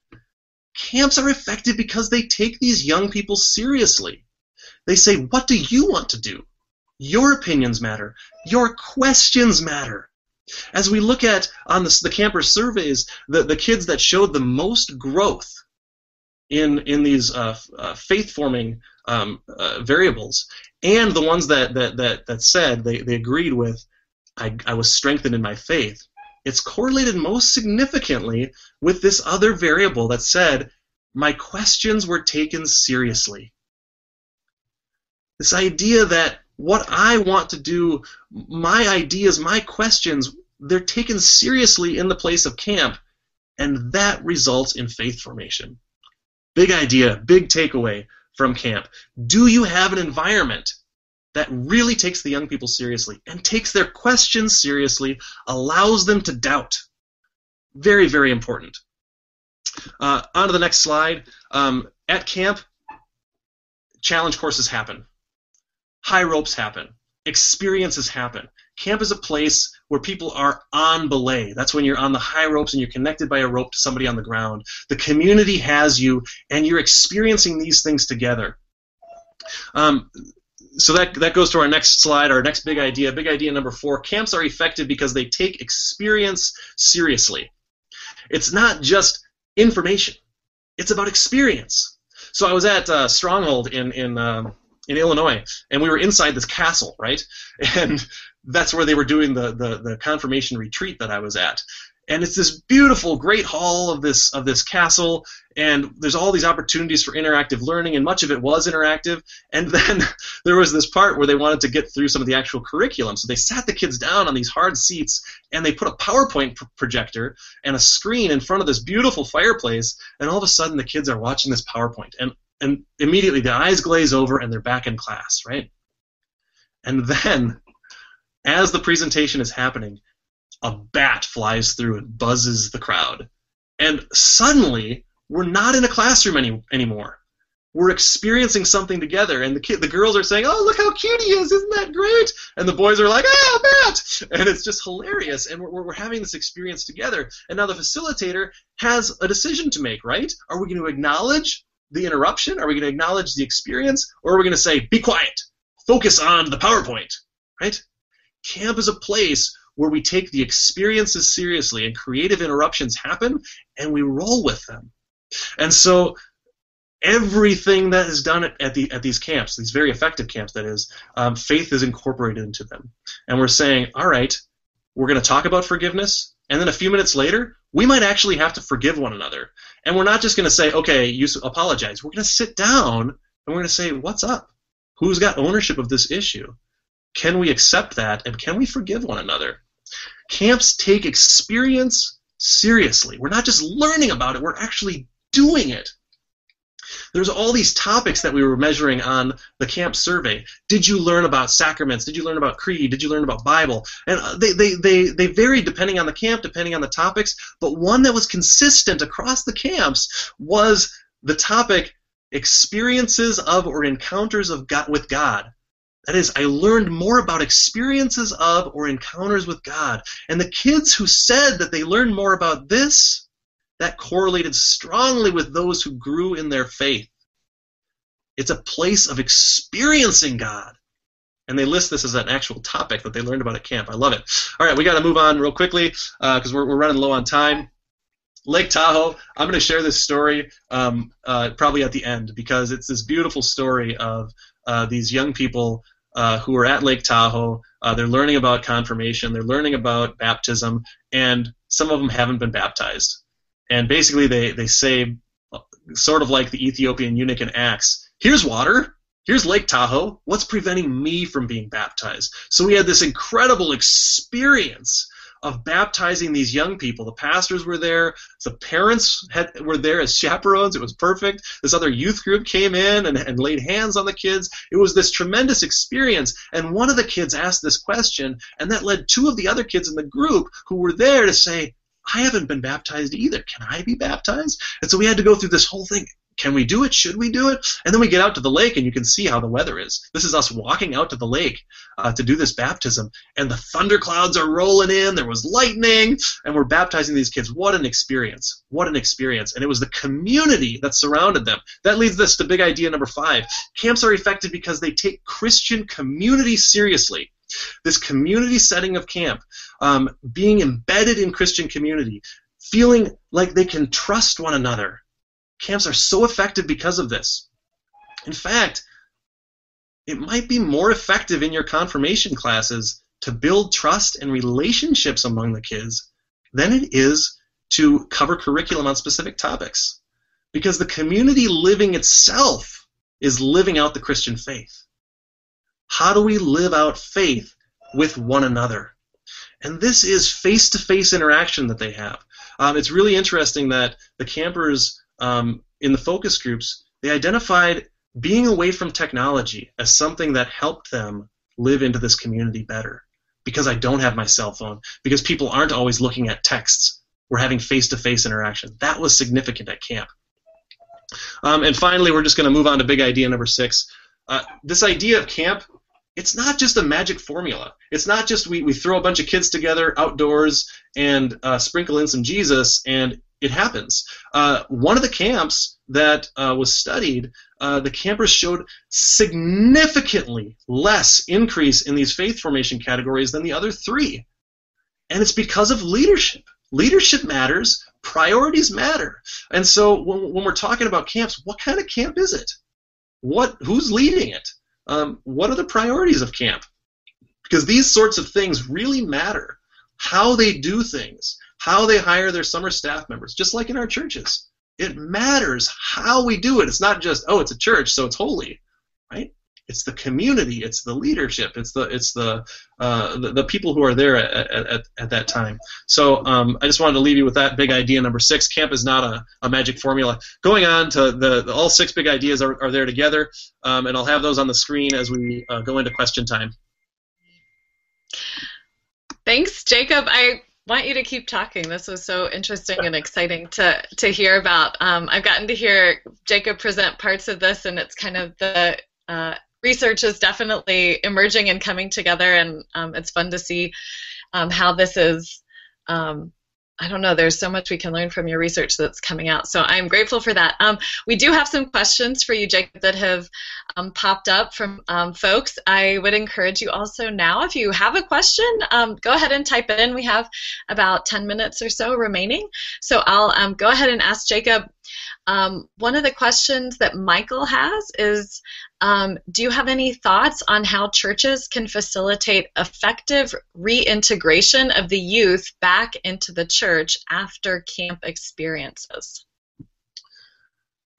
camps are effective because they take these young people seriously. They say, What do you want to do? Your opinions matter. Your questions matter. As we look at on the, the camper surveys, the, the kids that showed the most growth in, in these uh, uh, faith forming um, uh, variables, and the ones that, that, that, that said they, they agreed with, I, I was strengthened in my faith, it's correlated most significantly with this other variable that said, my questions were taken seriously. This idea that what I want to do, my ideas, my questions, they're taken seriously in the place of camp, and that results in faith formation. Big idea, big takeaway from camp. Do you have an environment that really takes the young people seriously and takes their questions seriously, allows them to doubt. Very, very important. Uh, on to the next slide. Um, at camp, challenge courses happen, high ropes happen, experiences happen. Camp is a place where people are on belay. That's when you're on the high ropes and you're connected by a rope to somebody on the ground. The community has you, and you're experiencing these things together. Um, so that that goes to our next slide, our next big idea. Big idea number four: camps are effective because they take experience seriously. It's not just information; it's about experience. So I was at uh, Stronghold in in um, in Illinois, and we were inside this castle, right? And that's where they were doing the, the the confirmation retreat that I was at and it's this beautiful, great hall of this of this castle, and there's all these opportunities for interactive learning, and much of it was interactive. And then there was this part where they wanted to get through some of the actual curriculum, so they sat the kids down on these hard seats, and they put a PowerPoint pr- projector and a screen in front of this beautiful fireplace, and all of a sudden the kids are watching this PowerPoint, and and immediately the eyes glaze over and they're back in class, right? And then, as the presentation is happening, a bat flies through and buzzes the crowd. And suddenly, we're not in a classroom any, anymore. We're experiencing something together, and the the girls are saying, "Oh, look how cute he is! Isn't that great?" And the boys are like, "Ah, bat!" And it's just hilarious, and we're, we're having this experience together. And now the facilitator has a decision to make, right? Are we going to acknowledge the interruption? Are we going to acknowledge the experience, or are we going to say, "Be quiet, focus on the PowerPoint"? Right? Camp is a place where we take the experiences seriously and creative interruptions happen and we roll with them. And so everything that is done at, at, the, at these camps, these very effective camps, that is, um, faith is incorporated into them. And we're saying, all right, we're going to talk about forgiveness, and then a few minutes later, we might actually have to forgive one another. And we're not just going to say, okay, you apologize. We're going to sit down and we're going to say, what's up? Who's got ownership of this issue? Can we accept that, and can we forgive one another? Camps take experience seriously. We're not just learning about it, we're actually doing it. There's all these topics that we were measuring on the camp survey. Did you learn about sacraments? Did you learn about creed? Did you learn about Bible? And uh, they, they, they, they varied depending on the camp, depending on the topics, but one that was consistent across the camps was the topic experiences of or encounters of God, with God. That is, I learned more about experiences of or encounters with God. And the kids who said that they learned more about this, that correlated strongly with those who grew in their faith. It's a place of experiencing God. And they list this as an actual topic that they learned about at camp. I love it. All right, we got to move on real quickly because uh, we're, we're running low on time. Lake Tahoe. I'm going to share this story um, uh, probably at the end because it's this beautiful story of uh, these young people uh, who are at Lake Tahoe. Uh, they're learning about confirmation, they're learning about baptism, and some of them haven't been baptized. And basically, they, they say, sort of like the Ethiopian eunuch in Acts, here's water. Here's Lake Tahoe. What's preventing me from being baptized? So we had this incredible experience of baptizing these young people. The pastors were there, the parents had, were there as chaperones. It was perfect. This other youth group came in and, and laid hands on the kids. It was this tremendous experience. And one of the kids asked this question, and that led two of the other kids in the group who were there to say, I haven't been baptized either. Can I be baptized? And so we had to go through this whole thing. Can we do it? Should we do it? And then we get out to the lake, and you can see how the weather is. This is us walking out to the lake uh, to do this baptism, and the thunderclouds are rolling in. There was lightning, and we're baptizing these kids. What an experience! What an experience! And it was the community that surrounded them. That leads us to big idea number five. Camps are effective because they take Christian community seriously. This community setting of camp, um, being embedded in Christian community, feeling like they can trust one another Camps are so effective because of this. In fact, it might be more effective in your confirmation classes to build trust and relationships among the kids than it is to cover curriculum on specific topics. Because the community living itself is living out the Christian faith. How do we live out faith with one another? And this is face to face interaction that they have. Um, it's really interesting that the campers um, in the focus groups, they identified being away from technology as something that helped them live into this community better. Because I don't have my cell phone, because people aren't always looking at texts, we're having face to face interaction. That was significant at camp. Um, and finally, we're just going to move on to big idea number six. Uh, this idea of camp, it's not just a magic formula. It's not just we, we throw a bunch of kids together outdoors and uh, sprinkle in some Jesus and it happens. Uh, one of the camps that uh, was studied, uh, the campers showed significantly less increase in these faith formation categories than the other three. And it's because of leadership. Leadership matters, priorities matter. And so when, when we're talking about camps, what kind of camp is it? What, who's leading it? Um, what are the priorities of camp? Because these sorts of things really matter. How they do things, how they hire their summer staff members, just like in our churches. It matters how we do it. It's not just, oh, it's a church, so it's holy, right? It's the community, it's the leadership, it's the it's the uh, the, the, people who are there at, at, at that time. So um, I just wanted to leave you with that big idea number six. Camp is not a, a magic formula. Going on to the, the all six big ideas are, are there together, um, and I'll have those on the screen as we uh, go into question time. Thanks, Jacob. I want you to keep talking. This was so interesting and exciting to to hear about. Um, I've gotten to hear Jacob present parts of this, and it's kind of the uh, research is definitely emerging and coming together, and um, it's fun to see um, how this is um, I don't know. There's so much we can learn from your research that's coming out. So I'm grateful for that. Um, we do have some questions for you, Jacob, that have um, popped up from um, folks. I would encourage you also now, if you have a question, um, go ahead and type it in. We have about 10 minutes or so remaining. So I'll um, go ahead and ask Jacob um, one of the questions that Michael has is um, Do you have any thoughts on how churches can facilitate effective reintegration of the youth back into the church after camp experiences?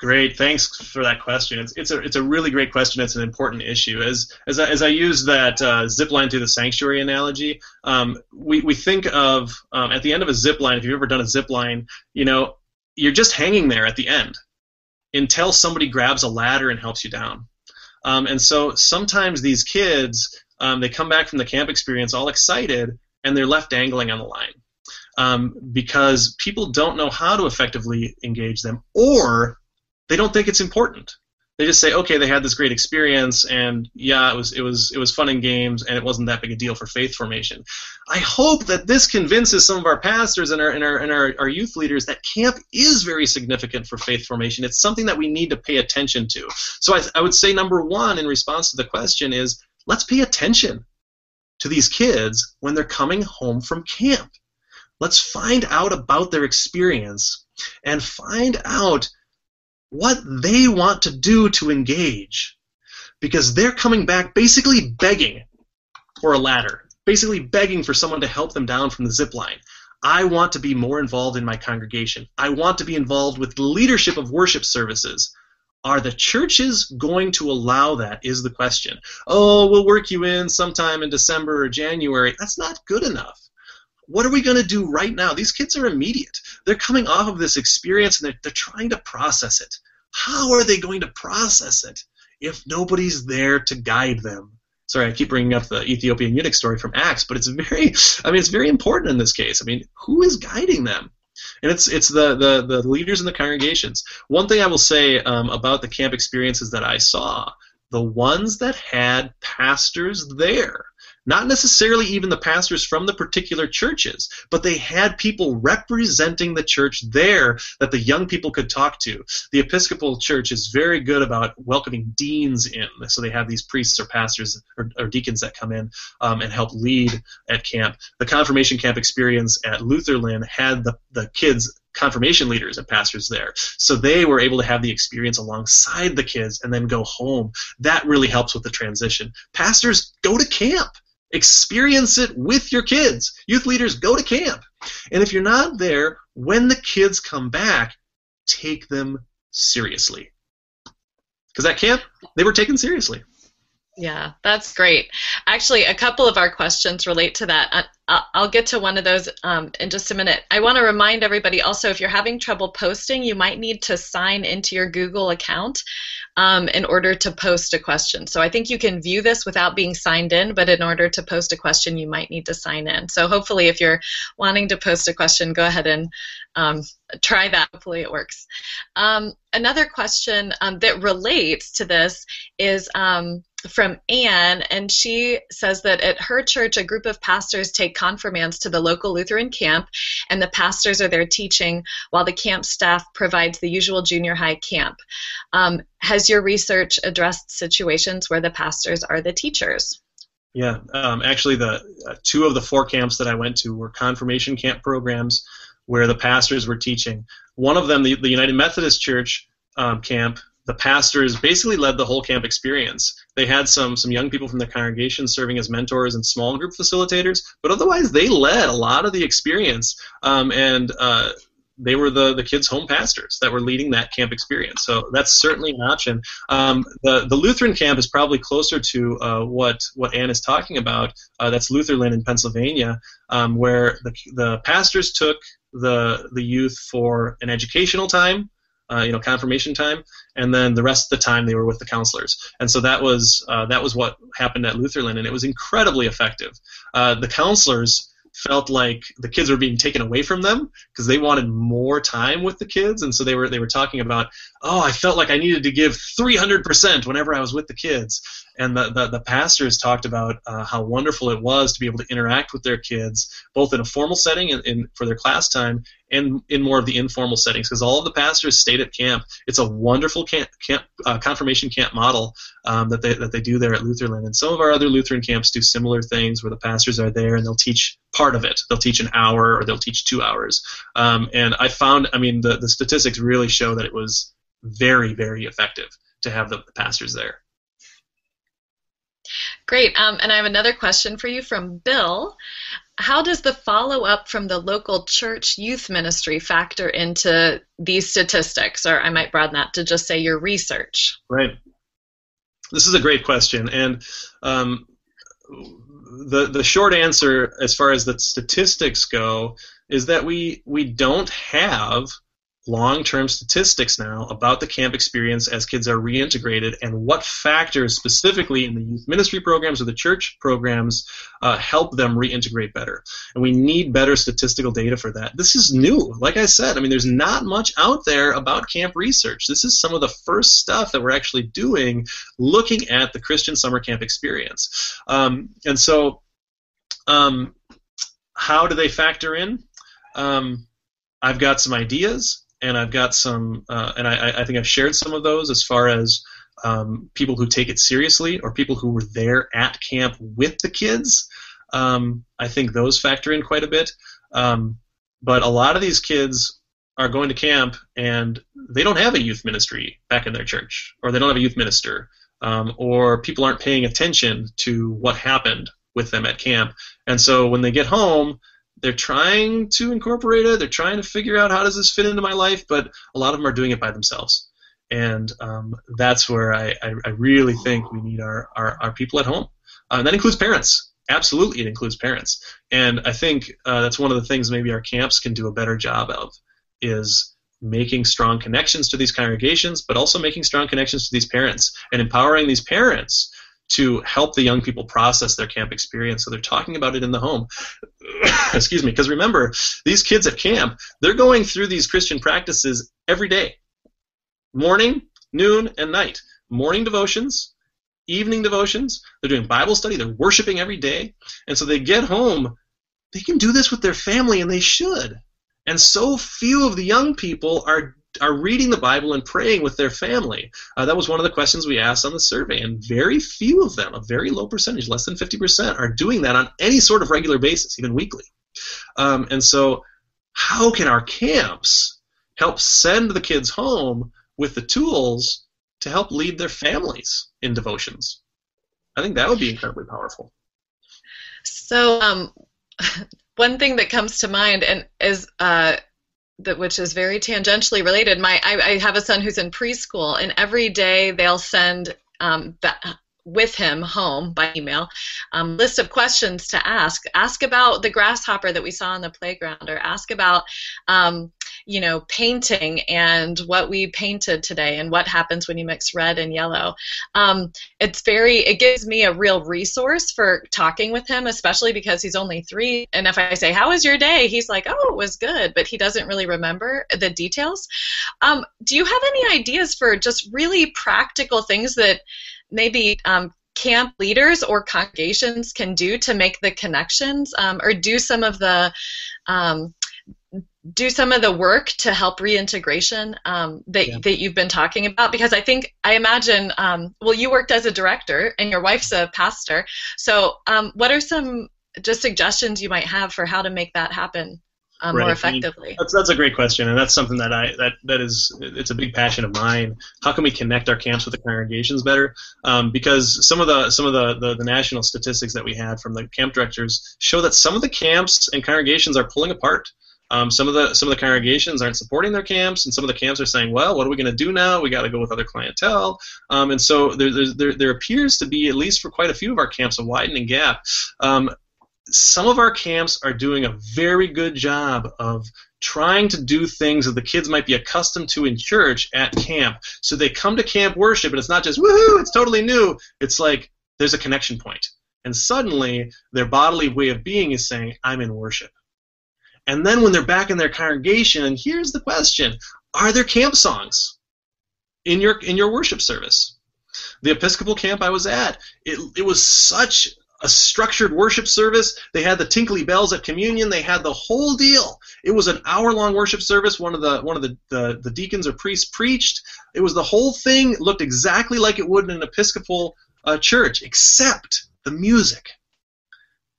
Great, thanks for that question. It's, it's a it's a really great question. It's an important issue. As as I, as I use that uh, zip line through the sanctuary analogy, um, we we think of um, at the end of a zip line. If you've ever done a zip line, you know you're just hanging there at the end until somebody grabs a ladder and helps you down. Um, and so sometimes these kids um, they come back from the camp experience all excited and they're left dangling on the line um, because people don't know how to effectively engage them or they don't think it's important. They just say, okay, they had this great experience, and yeah, it was it was it was fun in games, and it wasn't that big a deal for faith formation. I hope that this convinces some of our pastors and our and our and our, our youth leaders that camp is very significant for faith formation. It's something that we need to pay attention to. So I, I would say number one in response to the question is let's pay attention to these kids when they're coming home from camp. Let's find out about their experience and find out what they want to do to engage. Because they're coming back basically begging for a ladder, basically begging for someone to help them down from the zip line. I want to be more involved in my congregation. I want to be involved with leadership of worship services. Are the churches going to allow that? Is the question. Oh, we'll work you in sometime in December or January. That's not good enough. What are we going to do right now? These kids are immediate. They're coming off of this experience and they're, they're trying to process it. How are they going to process it if nobody's there to guide them? Sorry, I keep bringing up the Ethiopian eunuch story from Acts, but it's very, I mean, it's very important in this case. I mean, who is guiding them? And it's it's the, the, the leaders in the congregations. One thing I will say um, about the camp experiences that I saw, the ones that had pastors there not necessarily even the pastors from the particular churches, but they had people representing the church there that the young people could talk to. The Episcopal Church is very good about welcoming deans in, so they have these priests or pastors or, or deacons that come in um, and help lead at camp. The confirmation camp experience at Lutherlyn had the, the kids confirmation leaders and pastors there. So they were able to have the experience alongside the kids and then go home. That really helps with the transition. Pastors, go to camp. Experience it with your kids. Youth leaders, go to camp. And if you're not there, when the kids come back, take them seriously. Because at camp, they were taken seriously. Yeah, that's great. Actually, a couple of our questions relate to that. I'll get to one of those um, in just a minute. I want to remind everybody also if you're having trouble posting, you might need to sign into your Google account um, in order to post a question. So I think you can view this without being signed in, but in order to post a question, you might need to sign in. So hopefully, if you're wanting to post a question, go ahead and um, try that. Hopefully, it works. Um, another question um, that relates to this is um, from Anne, and she says that at her church, a group of pastors take confirmands to the local Lutheran camp, and the pastors are there teaching while the camp staff provides the usual junior high camp. Um, has your research addressed situations where the pastors are the teachers? Yeah, um, actually, the uh, two of the four camps that I went to were confirmation camp programs where the pastors were teaching. One of them, the, the United Methodist Church um, camp, the pastors basically led the whole camp experience. They had some some young people from the congregation serving as mentors and small group facilitators, but otherwise they led a lot of the experience. Um, and uh, they were the, the kids' home pastors that were leading that camp experience. So that's certainly an option. Um, the, the Lutheran camp is probably closer to uh, what, what Anne is talking about. Uh, that's Lutherlyn in Pennsylvania, um, where the, the pastors took the, the youth for an educational time uh, you know, confirmation time, and then the rest of the time they were with the counselors. And so that was uh, that was what happened at Lutherlyn, and it was incredibly effective. Uh, the counselors felt like the kids were being taken away from them because they wanted more time with the kids, and so they were they were talking about, oh, I felt like I needed to give 300% whenever I was with the kids, and the, the, the pastors talked about uh, how wonderful it was to be able to interact with their kids both in a formal setting and, and for their class time and in more of the informal settings because all of the pastors stayed at camp. It's a wonderful camp, camp uh, confirmation camp model um, that, they, that they do there at Lutherlyn and some of our other lutheran camps do similar things where the pastors are there and they'll teach part of it they'll teach an hour or they'll teach two hours um, and i found i mean the, the statistics really show that it was very very effective to have the, the pastors there Great. Um, and I have another question for you from Bill. How does the follow up from the local church youth ministry factor into these statistics? Or I might broaden that to just say your research. Right. This is a great question. And um, the, the short answer, as far as the statistics go, is that we, we don't have long-term statistics now about the camp experience as kids are reintegrated and what factors specifically in the youth ministry programs or the church programs uh, help them reintegrate better. And we need better statistical data for that. This is new. Like i said i mean there's not much out there about camp research. This is some of the first stuff that we're actually doing looking at the christian summer camp experience. Um, and so um, how do they factor in? Um, I've got some ideas and I've got some, uh, and I, I, think I've shared some of those as far as um, people who take it seriously or people who were there at camp with the kids. Um, I think those factor in quite a bit. Um, but a lot of these kids are going to camp and they don't have a youth ministry back in their church, or they don't have a youth minister, um, or people aren't paying attention to what happened with them at camp. And so when they get home, they're trying to incorporate it. They're trying to figure out how does this fit into my life, but a lot of them are doing it by themselves. And um, that's where I, I, I, really think we need our, our, our people at home. Uh, and that includes parents. Absolutely, it includes parents. And I think uh, that's one of the things maybe our camps can do a better job of is making strong connections to these congregations, but also making strong connections to these parents and empowering these parents to help the young people process their camp experience. So they're talking about it in the home. Excuse me, because remember, these kids at camp, they're going through these Christian practices every day morning, noon, and night. Morning devotions, evening devotions, they're doing Bible study, they're worshiping every day. And so they get home, they can do this with their family, and they should. And so few of the young people are are reading the Bible and praying with their family? Uh, that was one of the questions we asked on the survey, and very few of them, a very low percentage, less than 50%, are doing that on any sort of regular basis, even weekly. Um, and so, how can our camps help send the kids home with the tools to help lead their families in devotions? I think that would be incredibly powerful. So, um, one thing that comes to mind and is uh, that which is very tangentially related. My I, I, have a son who's in preschool, and every day they'll send um, that with him home by email um, list of questions to ask ask about the grasshopper that we saw on the playground or ask about um, you know painting and what we painted today and what happens when you mix red and yellow. Um, it's very it gives me a real resource for talking with him especially because he's only three. And if i say how was your day? he's like oh it was good but he doesn't really remember the details. Um, do you have any ideas for just really practical things that maybe um, camp leaders or congregations can do to make the connections? Um, or do some of the um, do some of the work to help reintegration um, that, yeah. that you've been talking about because i think i imagine um, well you worked as a director and your wife's a pastor so um, what are some just suggestions you might have for how to make that happen um, right. more effectively? That's, that's a great question, and that's something that I that that is it's a big passion of mine. How can we connect our camps with the congregations better? Um, because some of the some of the, the, the national statistics that we had from the camp directors show that some of the camps and congregations are pulling apart. Um, some of the some of the congregations aren't supporting their camps, and some of the camps are saying, "Well, what are we going to do now? We got to go with other clientele." Um, and so there, there, there appears to be, at least for quite a few of our camps, a widening gap. Um, some of our camps are doing a very good job of trying to do things that the kids might be accustomed to in church at camp. So they come to camp worship, and it's not just woohoo, it's totally new. It's like there's a connection point, and suddenly their bodily way of being is saying, "I'm in worship." And then when they're back in their congregation, here's the question: Are there camp songs in your in your worship service? The Episcopal camp I was at, it, it was such a structured worship service. They had the tinkly bells at communion. They had the whole deal. It was an hour-long worship service. One of the one of the, the, the deacons or priests preached. It was the whole thing. Looked exactly like it would in an Episcopal uh, church, except the music.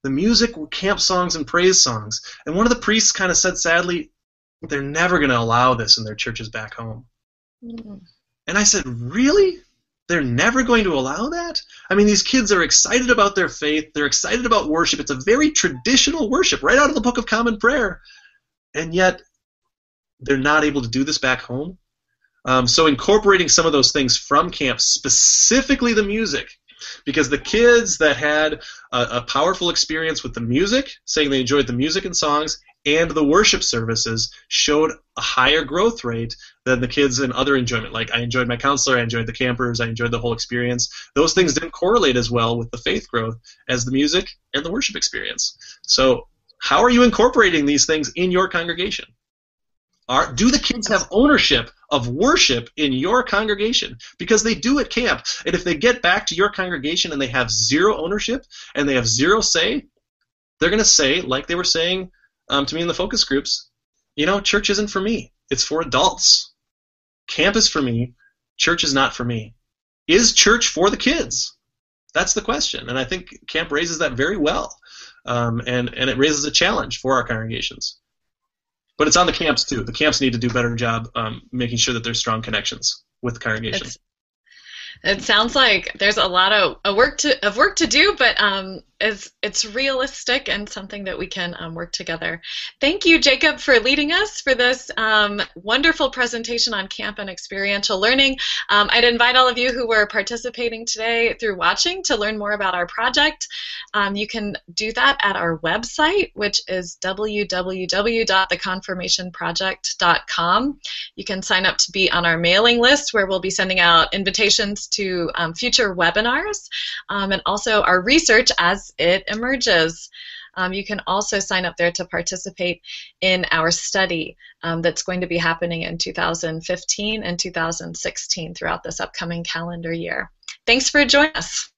The music were camp songs and praise songs. And one of the priests kind of said sadly, they're never going to allow this in their churches back home. Mm. And I said, really? They're never going to allow that? I mean, these kids are excited about their faith. They're excited about worship. It's a very traditional worship, right out of the Book of Common Prayer. And yet, they're not able to do this back home. Um, so, incorporating some of those things from camp, specifically the music, because the kids that had a, a, powerful experience with the music, saying they enjoyed the music and songs, and the worship services showed a higher growth rate than the kids in other enjoyment. Like I enjoyed my counselor, I enjoyed the campers, I enjoyed the whole experience. Those things didn't correlate as well with the faith growth as the music and the worship experience. So, how are you incorporating these things in your congregation? Are, do the kids have ownership of worship in your congregation? Because they do at camp. And if they get back to your congregation and they have zero ownership and they have zero say, they're going to say, like they were saying um, to me in the focus groups, you know, church isn't for me. It's for adults. Camp is for me. Church is not for me. Is church for the kids? That's the question. And I think camp raises that very well. Um, and, and it raises a challenge for our congregations. But it's on the camps too. The camps need to do a better job um, making sure that there's strong connections with the congregation. It's, it sounds like there's a lot of a work to of work to do, but um, it's it's realistic and something that we can um, work together. Thank you, Jacob, for leading us for this um, wonderful presentation on camp and experiential learning. Um, I'd invite all of you who were participating today through watching to learn more about our project. Um, you can do that at our website, which is www.theconfirmationproject.com. You can sign up to be on our mailing list, where we'll be sending out invitations to um, future webinars um, and also our research it emerges. Um, you can also sign up there to participate in our study um, that's going to be happening in 2015 and 2016 throughout this upcoming calendar year. Thanks for joining us.